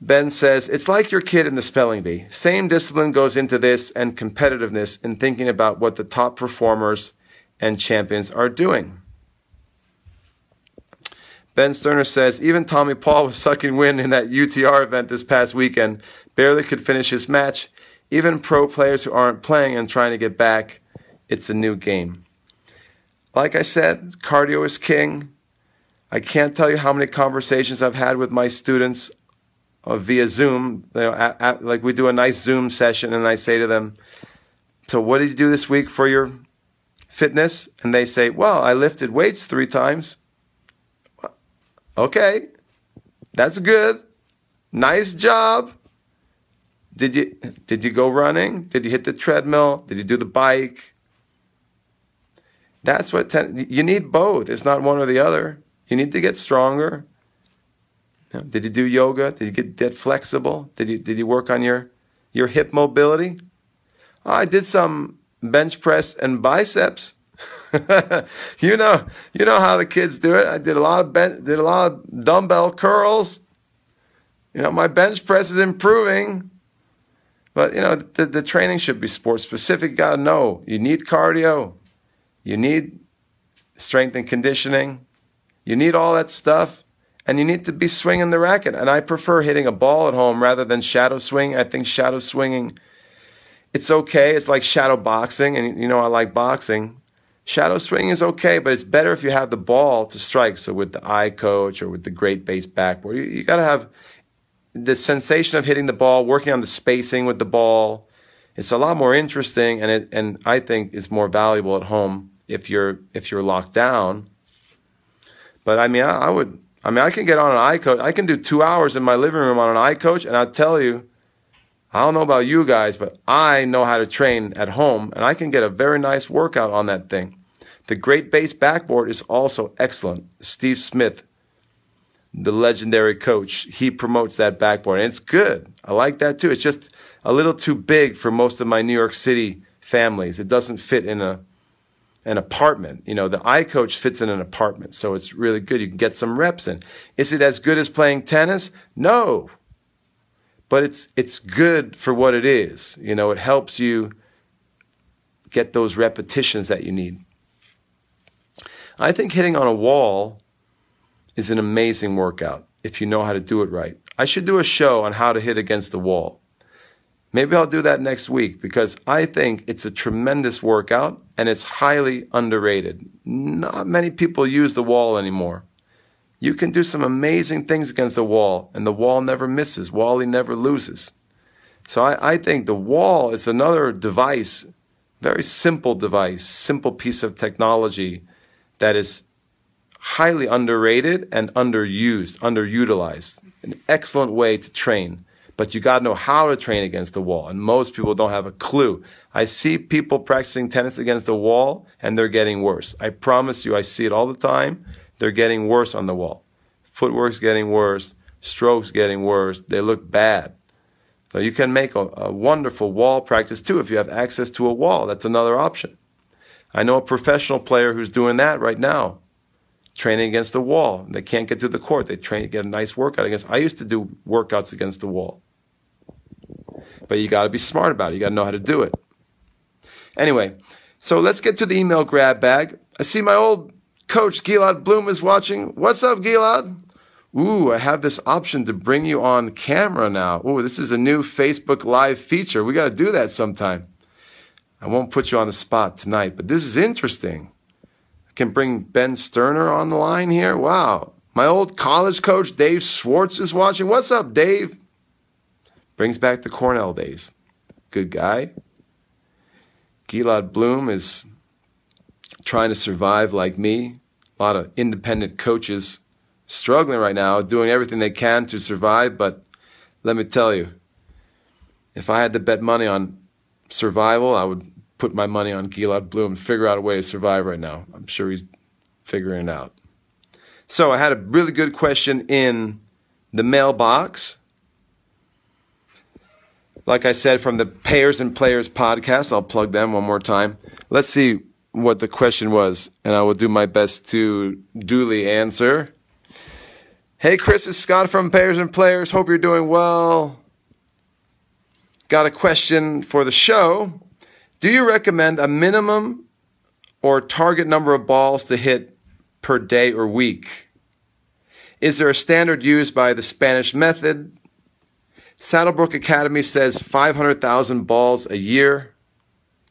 Ben says, It's like your kid in the spelling bee. Same discipline goes into this and competitiveness in thinking about what the top performers and champions are doing. Ben Sterner says, Even Tommy Paul was sucking wind in that UTR event this past weekend, barely could finish his match. Even pro players who aren't playing and trying to get back, it's a new game. Like I said, cardio is king. I can't tell you how many conversations I've had with my students or via Zoom. You know, at, at, like we do a nice Zoom session, and I say to them, "So what did you do this week for your fitness?" And they say, "Well, I lifted weights three times." Okay, that's good. Nice job. Did you did you go running? Did you hit the treadmill? Did you do the bike? That's what ten, you need both. It's not one or the other. You need to get stronger did you do yoga? Did you get, get flexible? Did you did you work on your your hip mobility? I did some bench press and biceps. you know, you know how the kids do it. I did a lot of ben- did a lot of dumbbell curls. You know, my bench press is improving. But you know, the, the training should be sport specific. You gotta know you need cardio, you need strength and conditioning, you need all that stuff and you need to be swinging the racket. And I prefer hitting a ball at home rather than shadow swing. I think shadow swinging, it's okay. It's like shadow boxing, and you know I like boxing. Shadow swinging is okay, but it's better if you have the ball to strike. So with the iCoach or with the Great Base Backboard, you, you got to have the sensation of hitting the ball, working on the spacing with the ball. It's a lot more interesting, and it and I think is more valuable at home if you're if you're locked down. But I mean, I, I would I mean, I can get on an iCoach. I can do two hours in my living room on an iCoach, and I'll tell you, I don't know about you guys, but I know how to train at home, and I can get a very nice workout on that thing. The Great Base Backboard is also excellent. Steve Smith, the legendary coach, he promotes that backboard, and it's good. I like that too. It's just a little too big for most of my New York City families. It doesn't fit in a an apartment. You know, the iCoach fits in an apartment, so it's really good. You can get some reps in. Is it as good as playing tennis? No. But it's it's good for what it is. You know, it helps you get those repetitions that you need. I think hitting on a wall is an amazing workout if you know how to do it right. I should do a show on how to hit against the wall. Maybe I'll do that next week because I think it's a tremendous workout and it's highly underrated. Not many people use the wall anymore. You can do some amazing things against the wall, and the wall never misses. Wally never loses. So I, I think the wall is another device, very simple device, simple piece of technology that is highly underrated and underused, underutilized. An excellent way to train but you got to know how to train against the wall. And most people don't have a clue. I see people practicing tennis against the wall and they're getting worse. I promise you, I see it all the time. They're getting worse on the wall. Footwork's getting worse, strokes getting worse. They look bad. So you can make a, a wonderful wall practice too if you have access to a wall. That's another option. I know a professional player who's doing that right now training against the wall. They can't get to the court. They train get a nice workout against. I used to do workouts against the wall, but you got to be smart about it. You got to know how to do it. Anyway, so let's get to the email grab bag. I see my old coach Gilad Bloom is watching. What's up, Gilad? Ooh, I have this option to bring you on camera now. Ooh, this is a new Facebook Live feature. We got to do that sometime. I won't put you on the spot tonight, but this is interesting can bring Ben Sterner on the line here. Wow. My old college coach, Dave Schwartz, is watching. What's up, Dave? Brings back the Cornell days. Good guy. Gilad Bloom is trying to survive like me. A lot of independent coaches struggling right now, doing everything they can to survive. But let me tell you, if I had to bet money on survival, I would put my money on Gilad Bloom, figure out a way to survive right now. I'm sure he's figuring it out. So I had a really good question in the mailbox. Like I said, from the Payers and Players podcast, I'll plug them one more time. Let's see what the question was, and I will do my best to duly answer. Hey, Chris, it's Scott from Payers and Players. Hope you're doing well. Got a question for the show. Do you recommend a minimum or target number of balls to hit per day or week? Is there a standard used by the Spanish method? Saddlebrook Academy says 500,000 balls a year.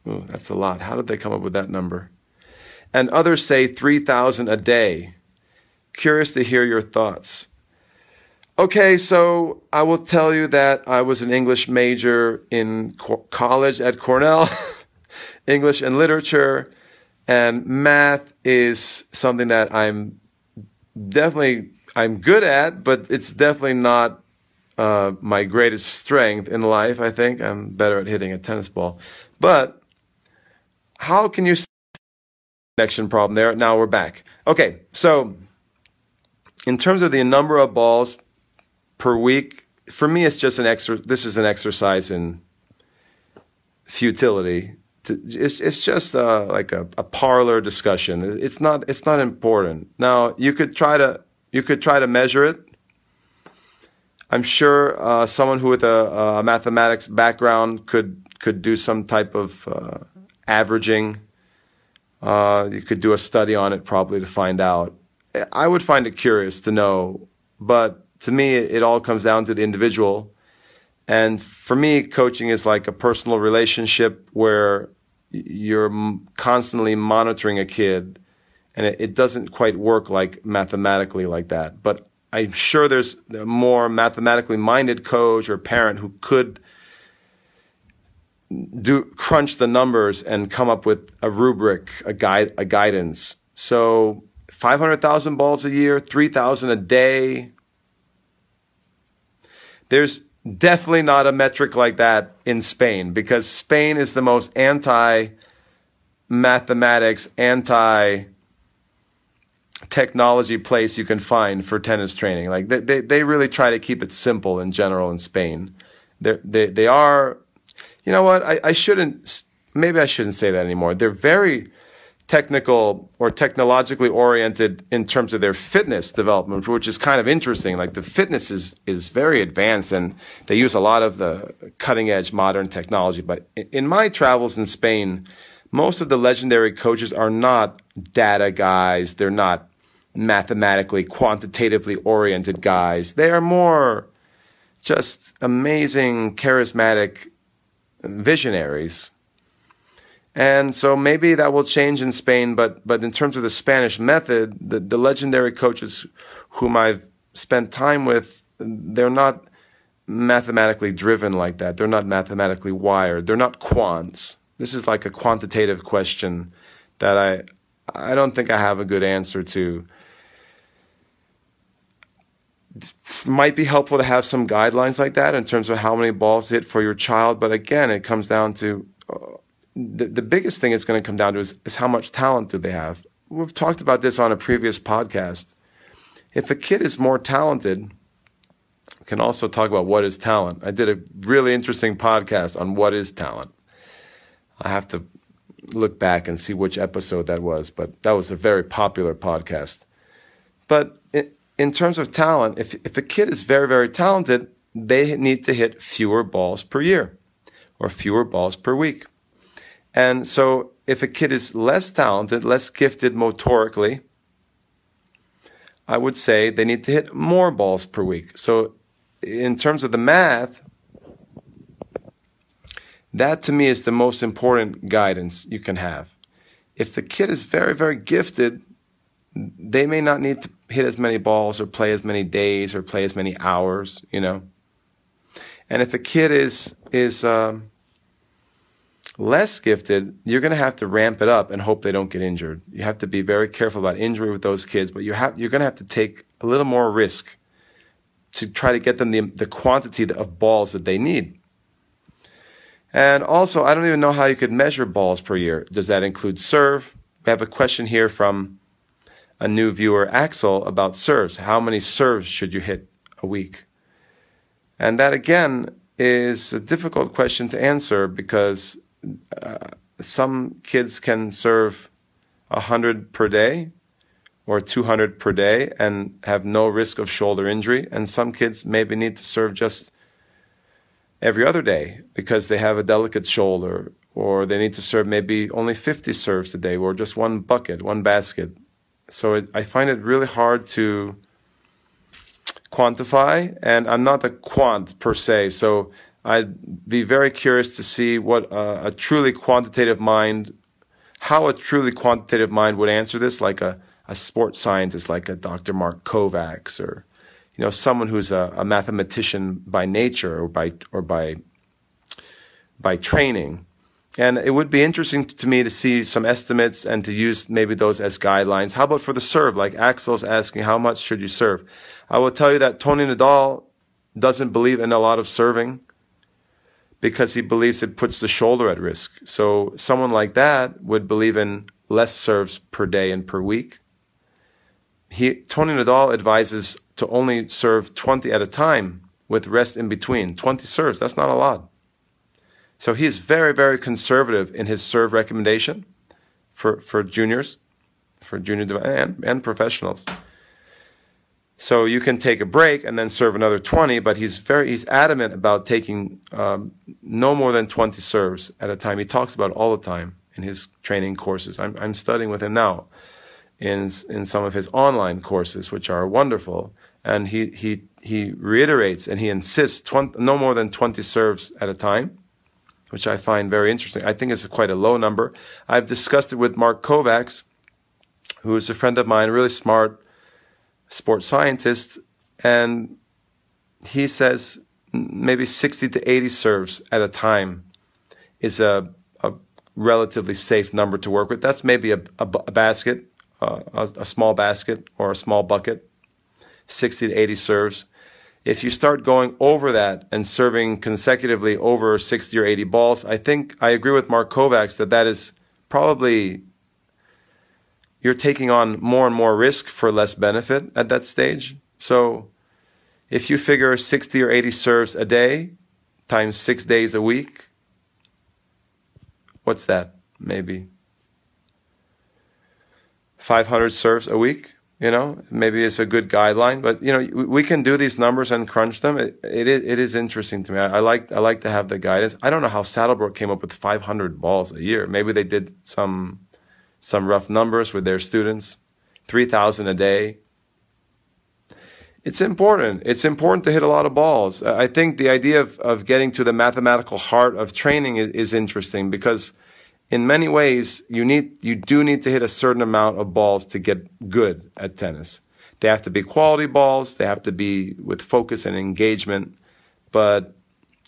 Ooh, that's a lot. How did they come up with that number? And others say 3,000 a day. Curious to hear your thoughts. Okay, so I will tell you that I was an English major in co- college at Cornell. English and literature, and math is something that I'm definitely I'm good at, but it's definitely not uh, my greatest strength in life. I think I'm better at hitting a tennis ball. But how can you connection problem there? Now we're back. Okay, so in terms of the number of balls per week, for me, it's just an extra. This is an exercise in futility it's it's just uh, like a, a parlor discussion. It's not it's not important. Now you could try to you could try to measure it. I'm sure uh, someone who with a, a, mathematics background could could do some type of uh, averaging. Uh, you could do a study on it probably to find out. I would find it curious to know, but to me, it, all comes down to the individual. And for me, coaching is like a personal relationship where you're constantly monitoring a kid, and it, it doesn't quite work like mathematically like that. But I'm sure there's a more mathematically minded coach or parent who could do crunch the numbers and come up with a rubric, a guide, a guidance. So 500,000 balls a year, 3,000 a day. There's definitely not a metric like that in Spain because Spain is the most anti mathematics, anti technology place you can find for tennis training. Like they, they, they really try to keep it simple in general in Spain. They're, they they are, you know what? I, I shouldn't. Maybe I shouldn't say that anymore. They're very technical or technologically oriented in terms of their fitness development, which is kind of interesting. Like the fitness is, is very advanced and they use a lot of the cutting edge modern technology. But in my travels in Spain, most of the legendary coaches are not data guys. They're not mathematically, quantitatively oriented guys. They are more just amazing, charismatic visionaries. And so maybe that will change in Spain, but, but in terms of the Spanish method, the, the legendary coaches whom I've spent time with, they're not mathematically driven like that. They're not mathematically wired. They're not quants. This is like a quantitative question that I I don't think I have a good answer to. Might be helpful to have some guidelines like that in terms of how many balls hit for your child, but again, it comes down to uh, the, the biggest thing it's going to come down to is, is how much talent do they have. We've talked about this on a previous podcast. If a kid is more talented, we can also talk about what is talent. I did a really interesting podcast on what is talent. I have to look back and see which episode that was, but that was a very popular podcast. But in terms of talent, if, if a kid is very, very talented, they need to hit fewer balls per year or fewer balls per week. And so if a kid is less talented, less gifted motorically, I would say they need to hit more balls per week. So in terms of the math, that to me is the most important guidance you can have. If the kid is very, very gifted, they may not need to hit as many balls or play as many days or play as many hours, you know. And if a kid is is um, less gifted, you're going to have to ramp it up and hope they don't get injured. You have to be very careful about injury with those kids, but you have you're going to have to take a little more risk to try to get them the the quantity of balls that they need. And also, I don't even know how you could measure balls per year. Does that include serve? We have a question here from a new viewer, Axel, about serves. How many serves should you hit a week? And that again is a difficult question to answer because uh, some kids can serve 100 per day or 200 per day and have no risk of shoulder injury. And some kids maybe need to serve just every other day because they have a delicate shoulder or they need to serve maybe only 50 serves a day or just one bucket, one basket. So it, I find it really hard to quantify, and I'm not a quant per se. So I'd be very curious to see what a, a truly quantitative mind, how a truly quantitative mind would answer this, like a, a sports scientist, like a Dr. Mark Kovacs or you know, someone who's a, a mathematician by nature or by or by by training. And it would be interesting to me to see some estimates and to use maybe those as guidelines. How about for the serve? Like Axel's asking, how much should you serve? I will tell you that Toni Nadal doesn't believe in a lot of serving because he believes it puts the shoulder at risk. So someone like that would believe in less serves per day and per week. He, Toni Nadal advises to only serve 20 at a time with rest in between. 20 serves, that's not a lot. So he's very, very conservative in his serve recommendation for, for juniors, for junior and, and professionals. So you can take a break and then serve another 20, but he's very he's adamant about taking um, no more than 20 serves at a time. He talks about all the time in his training courses. I'm, I'm studying with him now in in some of his online courses, which are wonderful and he he he reiterates and he insists 20, no more than 20 serves at a time which i find very interesting. I think it's a quite a low number. I've discussed it with mark kovacs who is a friend of mine really smart sports scientist and he says maybe 60 to 80 serves at a time is a, a relatively safe number to work with. That's maybe a, a, a basket uh, a, a small basket or a small bucket 60 to 80 serves. If you start going over that and serving consecutively over 60 or 80 balls, I think I agree with Mark Kovacs that that is probably you're taking on more and more risk for less benefit at that stage. So if you figure 60 or 80 serves a day times six days a week, what's that? Maybe 500 serves a week You know, maybe it's a good guideline, but you know, we can do these numbers and crunch them. It, it is interesting to me. I, I like I like to have the guidance. I don't know how Saddlebrook came up with 500 balls a year. Maybe they did some some rough numbers with their students, 3,000 a day. It's important. It's important to hit a lot of balls. I think the idea of, of getting to the mathematical heart of training is, is interesting because in many ways, you need, you do need to hit a certain amount of balls to get good at tennis. They have to be quality balls. They have to be with focus and engagement. But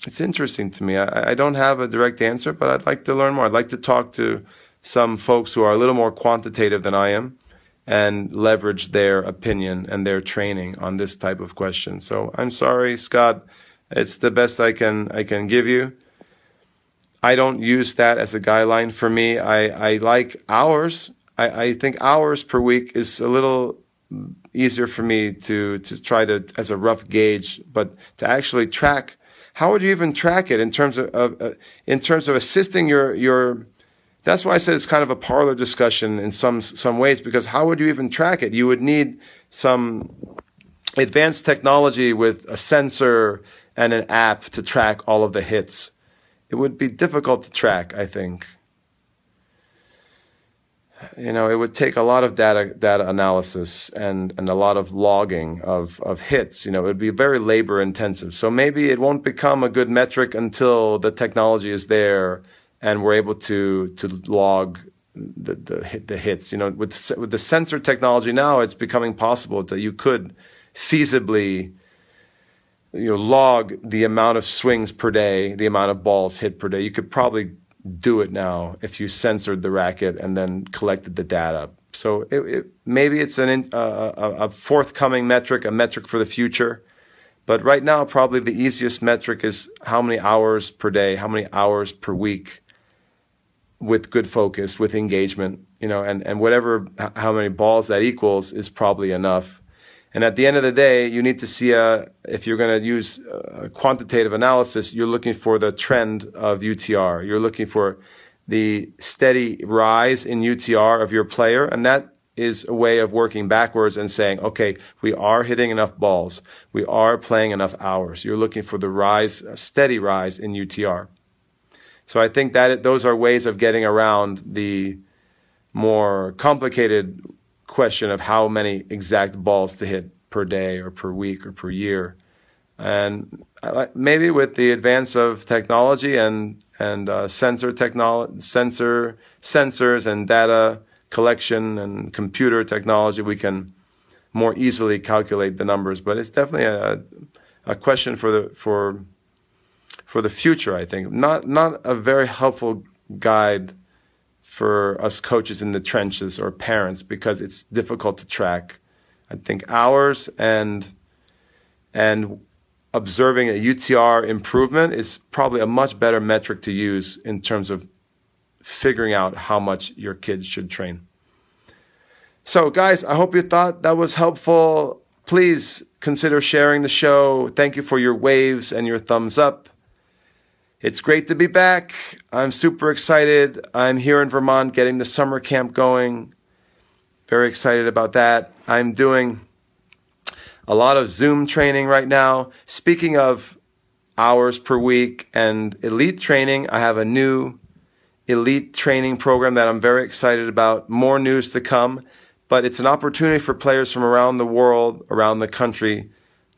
it's interesting to me. I, I don't have a direct answer, but I'd like to learn more. I'd like to talk to some folks who are a little more quantitative than I am and leverage their opinion and their training on this type of question. So I'm sorry, Scott. It's the best I can I can give you. I don't use that as a guideline for me. I, I like hours. I, I think hours per week is a little easier for me to, to try to, as a rough gauge, but to actually track, how would you even track it in terms of, of uh, in terms of assisting your, your, that's why I said it's kind of a parlor discussion in some, some ways, because how would you even track it? You would need some advanced technology with a sensor and an app to track all of the hits it would be difficult to track, I think. You know, it would take a lot of data data analysis and, and a lot of logging of, of hits. You know, it would be very labor intensive. So maybe it won't become a good metric until the technology is there and we're able to to log the the, hit, the hits. You know, with with the sensor technology now, it's becoming possible that you could feasibly you know, log the amount of swings per day, the amount of balls hit per day. You could probably do it now if you censored the racket and then collected the data. So it, it, maybe it's an, uh, a forthcoming metric, a metric for the future. But right now, probably the easiest metric is how many hours per day, how many hours per week with good focus, with engagement, you know, and, and whatever, how many balls that equals is probably enough. And at the end of the day, you need to see a, if you're going to use quantitative analysis, you're looking for the trend of UTR. You're looking for the steady rise in UTR of your player. And that is a way of working backwards and saying, okay, we are hitting enough balls. We are playing enough hours. You're looking for the rise, a steady rise in UTR. So I think that those are ways of getting around the more complicated question of how many exact balls to hit per day or per week or per year. And maybe with the advance of technology and and uh, sensor technology, sensor sensors and data collection and computer technology, we can more easily calculate the numbers. But it's definitely a a question for the for for the future. I think not not a very helpful guide for us coaches in the trenches or parents because it's difficult to track. I think hours and and observing a UTR improvement is probably a much better metric to use in terms of figuring out how much your kids should train. So, guys, I hope you thought that was helpful. Please consider sharing the show. Thank you for your waves and your thumbs up. It's great to be back. I'm super excited. I'm here in Vermont getting the summer camp going. Very excited about that. I'm doing a lot of Zoom training right now. Speaking of hours per week and elite training, I have a new elite training program that I'm very excited about. More news to come, but it's an opportunity for players from around the world, around the country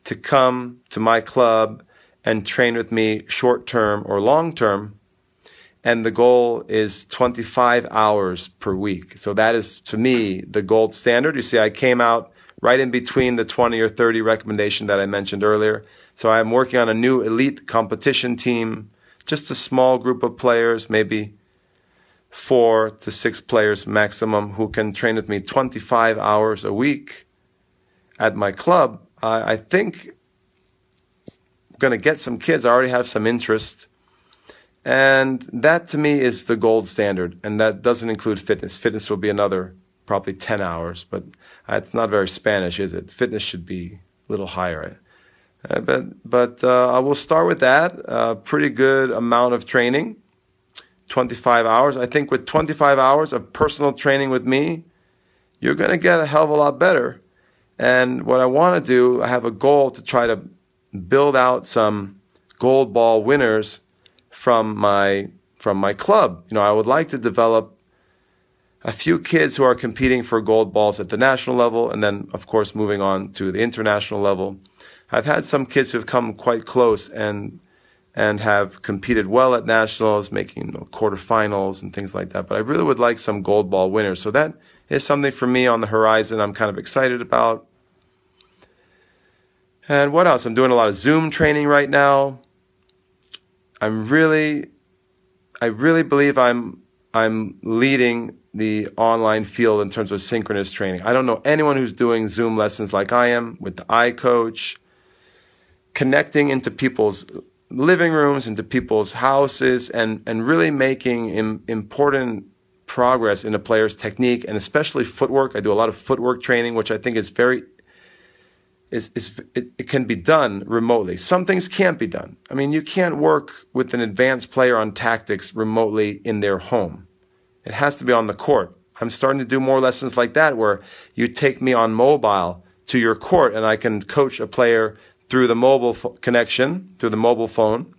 to come to my club and train with me short term or long term. And the goal is 25 hours per week. So that is to me the gold standard. You see, I came out right in between the 20 or 30 recommendation that I mentioned earlier. So I'm working on a new elite competition team, just a small group of players, maybe four to six players maximum who can train with me 25 hours a week at my club. I think going to get some kids. I already have some interest. And that to me is the gold standard. And that doesn't include fitness. Fitness will be another probably 10 hours, but it's not very Spanish, is it? Fitness should be a little higher. Uh, but but uh, I will start with that. A pretty good amount of training, 25 hours. I think with 25 hours of personal training with me, you're going to get a hell of a lot better. And what I want to do, I have a goal to try to build out some gold ball winners from my from my club. You know, I would like to develop a few kids who are competing for gold balls at the national level and then of course moving on to the international level. I've had some kids who've come quite close and and have competed well at nationals, making you know, quarterfinals and things like that. But I really would like some gold ball winners. So that is something for me on the horizon. I'm kind of excited about. And what else? I'm doing a lot of Zoom training right now. I'm really, I really believe I'm, I'm leading the online field in terms of synchronous training. I don't know anyone who's doing Zoom lessons like I am with the iCoach, connecting into people's living rooms, into people's houses, and, and really making Im- important progress in a player's technique and especially footwork. I do a lot of footwork training, which I think is very is, is it, it, can be done remotely. Some things can't be done. I mean, you can't work with an advanced player on tactics remotely in their home. It has to be on the court. I'm starting to do more lessons like that where you take me on mobile to your court and I can coach a player through the mobile fo- connection, through the mobile phone,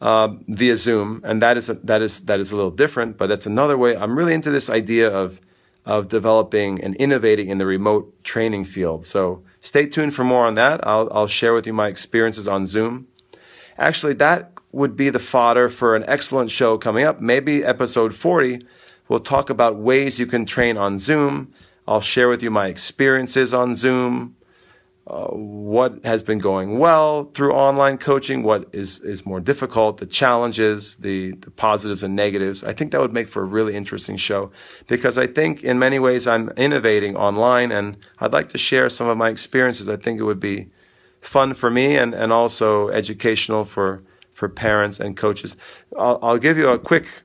uh, via Zoom, and that is a, that is that is a little different, but that's another way. I'm really into this idea of of developing and innovating in the remote training field. So stay tuned for more on that. I'll I'll share with you my experiences on Zoom. Actually, that would be the fodder for an excellent show coming up. Maybe episode 40. We'll talk about ways you can train on Zoom. I'll share with you my experiences on Zoom what has been going well through online coaching, what is, is more difficult, the challenges, the, the positives and negatives. I think that would make for a really interesting show because I think in many ways I'm innovating online and I'd like to share some of my experiences. I think it would be fun for me and, and also educational for, for parents and coaches. I'll, I'll give you a quick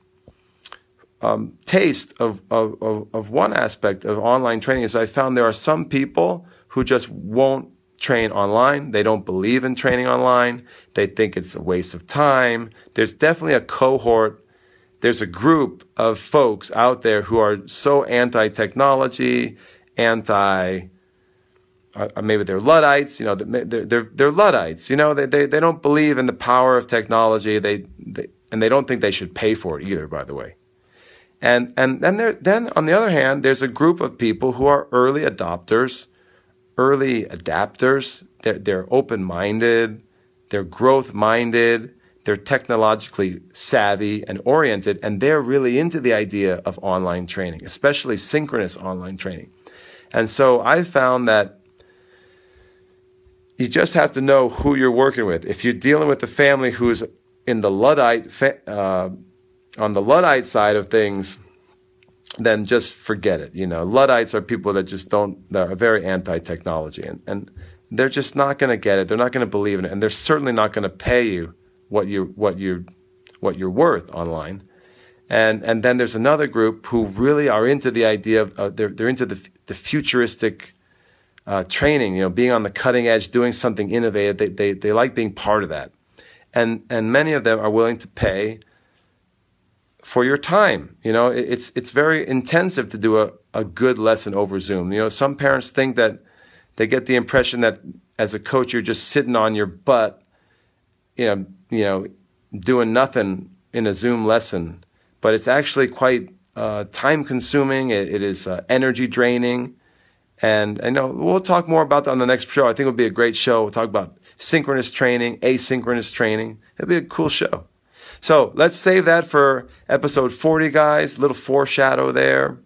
um, taste of, of, of one aspect of online training is I found there are some people who just won't train online. They don't believe in training online. They think it's a waste of time. There's definitely a cohort. There's a group of folks out there who are so anti technology, anti, uh, maybe they're Luddites, you know, they're, they're, they're Luddites, you know, they, they, they don't believe in the power of technology. They, they, and they don't think they should pay for it either, by the way. And, and then there, then on the other hand, there's a group of people who are early adopters early adapters. They're, they're open minded, they're growth minded, they're technologically savvy and oriented, and they're really into the idea of online training, especially synchronous online training. And so I found that you just have to know who you're working with. If you're dealing with a family who's in the Luddite, uh, on the Luddite side of things, then just forget it. You know, Luddites are people that just don't, that are very anti technology and, and they're just not going to get it. They're not going to believe in it. And they're certainly not going to pay you what you, what you, what you're worth online. And, and then there's another group who really are into the idea of, uh, they're, they're into the, the futuristic, uh, training, you know, being on the cutting edge, doing something innovative. They, they, they like being part of that. And, and many of them are willing to pay for your time. You know, it's it's very intensive to do a, a good lesson over Zoom. You know, some parents think that they get the impression that as a coach you're just sitting on your butt, you know, you know, doing nothing in a Zoom lesson. But it's actually quite uh, time consuming. It, it is uh, energy draining. And I know we'll talk more about that on the next show. I think it'll be a great show. We'll talk about synchronous training, asynchronous training. It'll be a cool show. So let's save that for episode 40, guys. Little foreshadow there.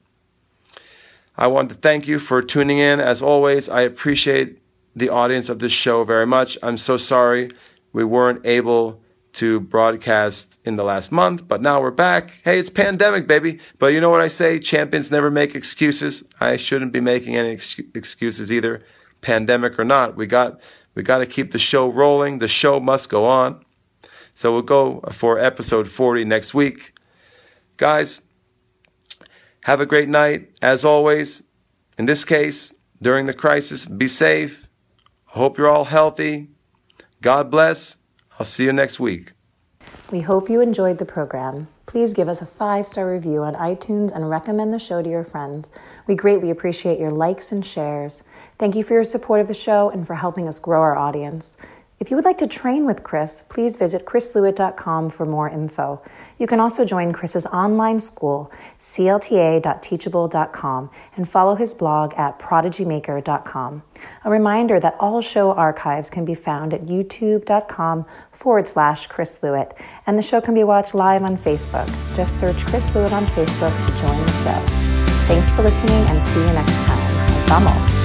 I want to thank you for tuning in. As always, I appreciate the audience of this show very much. I'm so sorry we weren't able to broadcast in the last month, but now we're back. Hey, it's pandemic, baby. But you know what I say? Champions never make excuses. I shouldn't be making any ex- excuses either, pandemic or not. We got we got to keep the show rolling. The show must go on. So we'll go for episode 40 next week. Guys, have a great night. As always, in this case, during the crisis, be safe. Hope you're all healthy. God bless. I'll see you next week. We hope you enjoyed the program. please give us a five star review on iTunes and recommend the show to your friends. We greatly appreciate your likes and shares. Thank you for your support of the show and for helping us grow our audience. If you would like to train with Chris, please visit chrislewit.com for more info. You can also join Chris's online school, clta.teachable.com, and follow his blog at prodigymaker.com. A reminder that all show archives can be found at youtube.com forward slash Chris Lewit, and the show can be watched live on Facebook. Just search Chris Lewit on Facebook to join the show. Thanks for listening and see you next time. Vamos!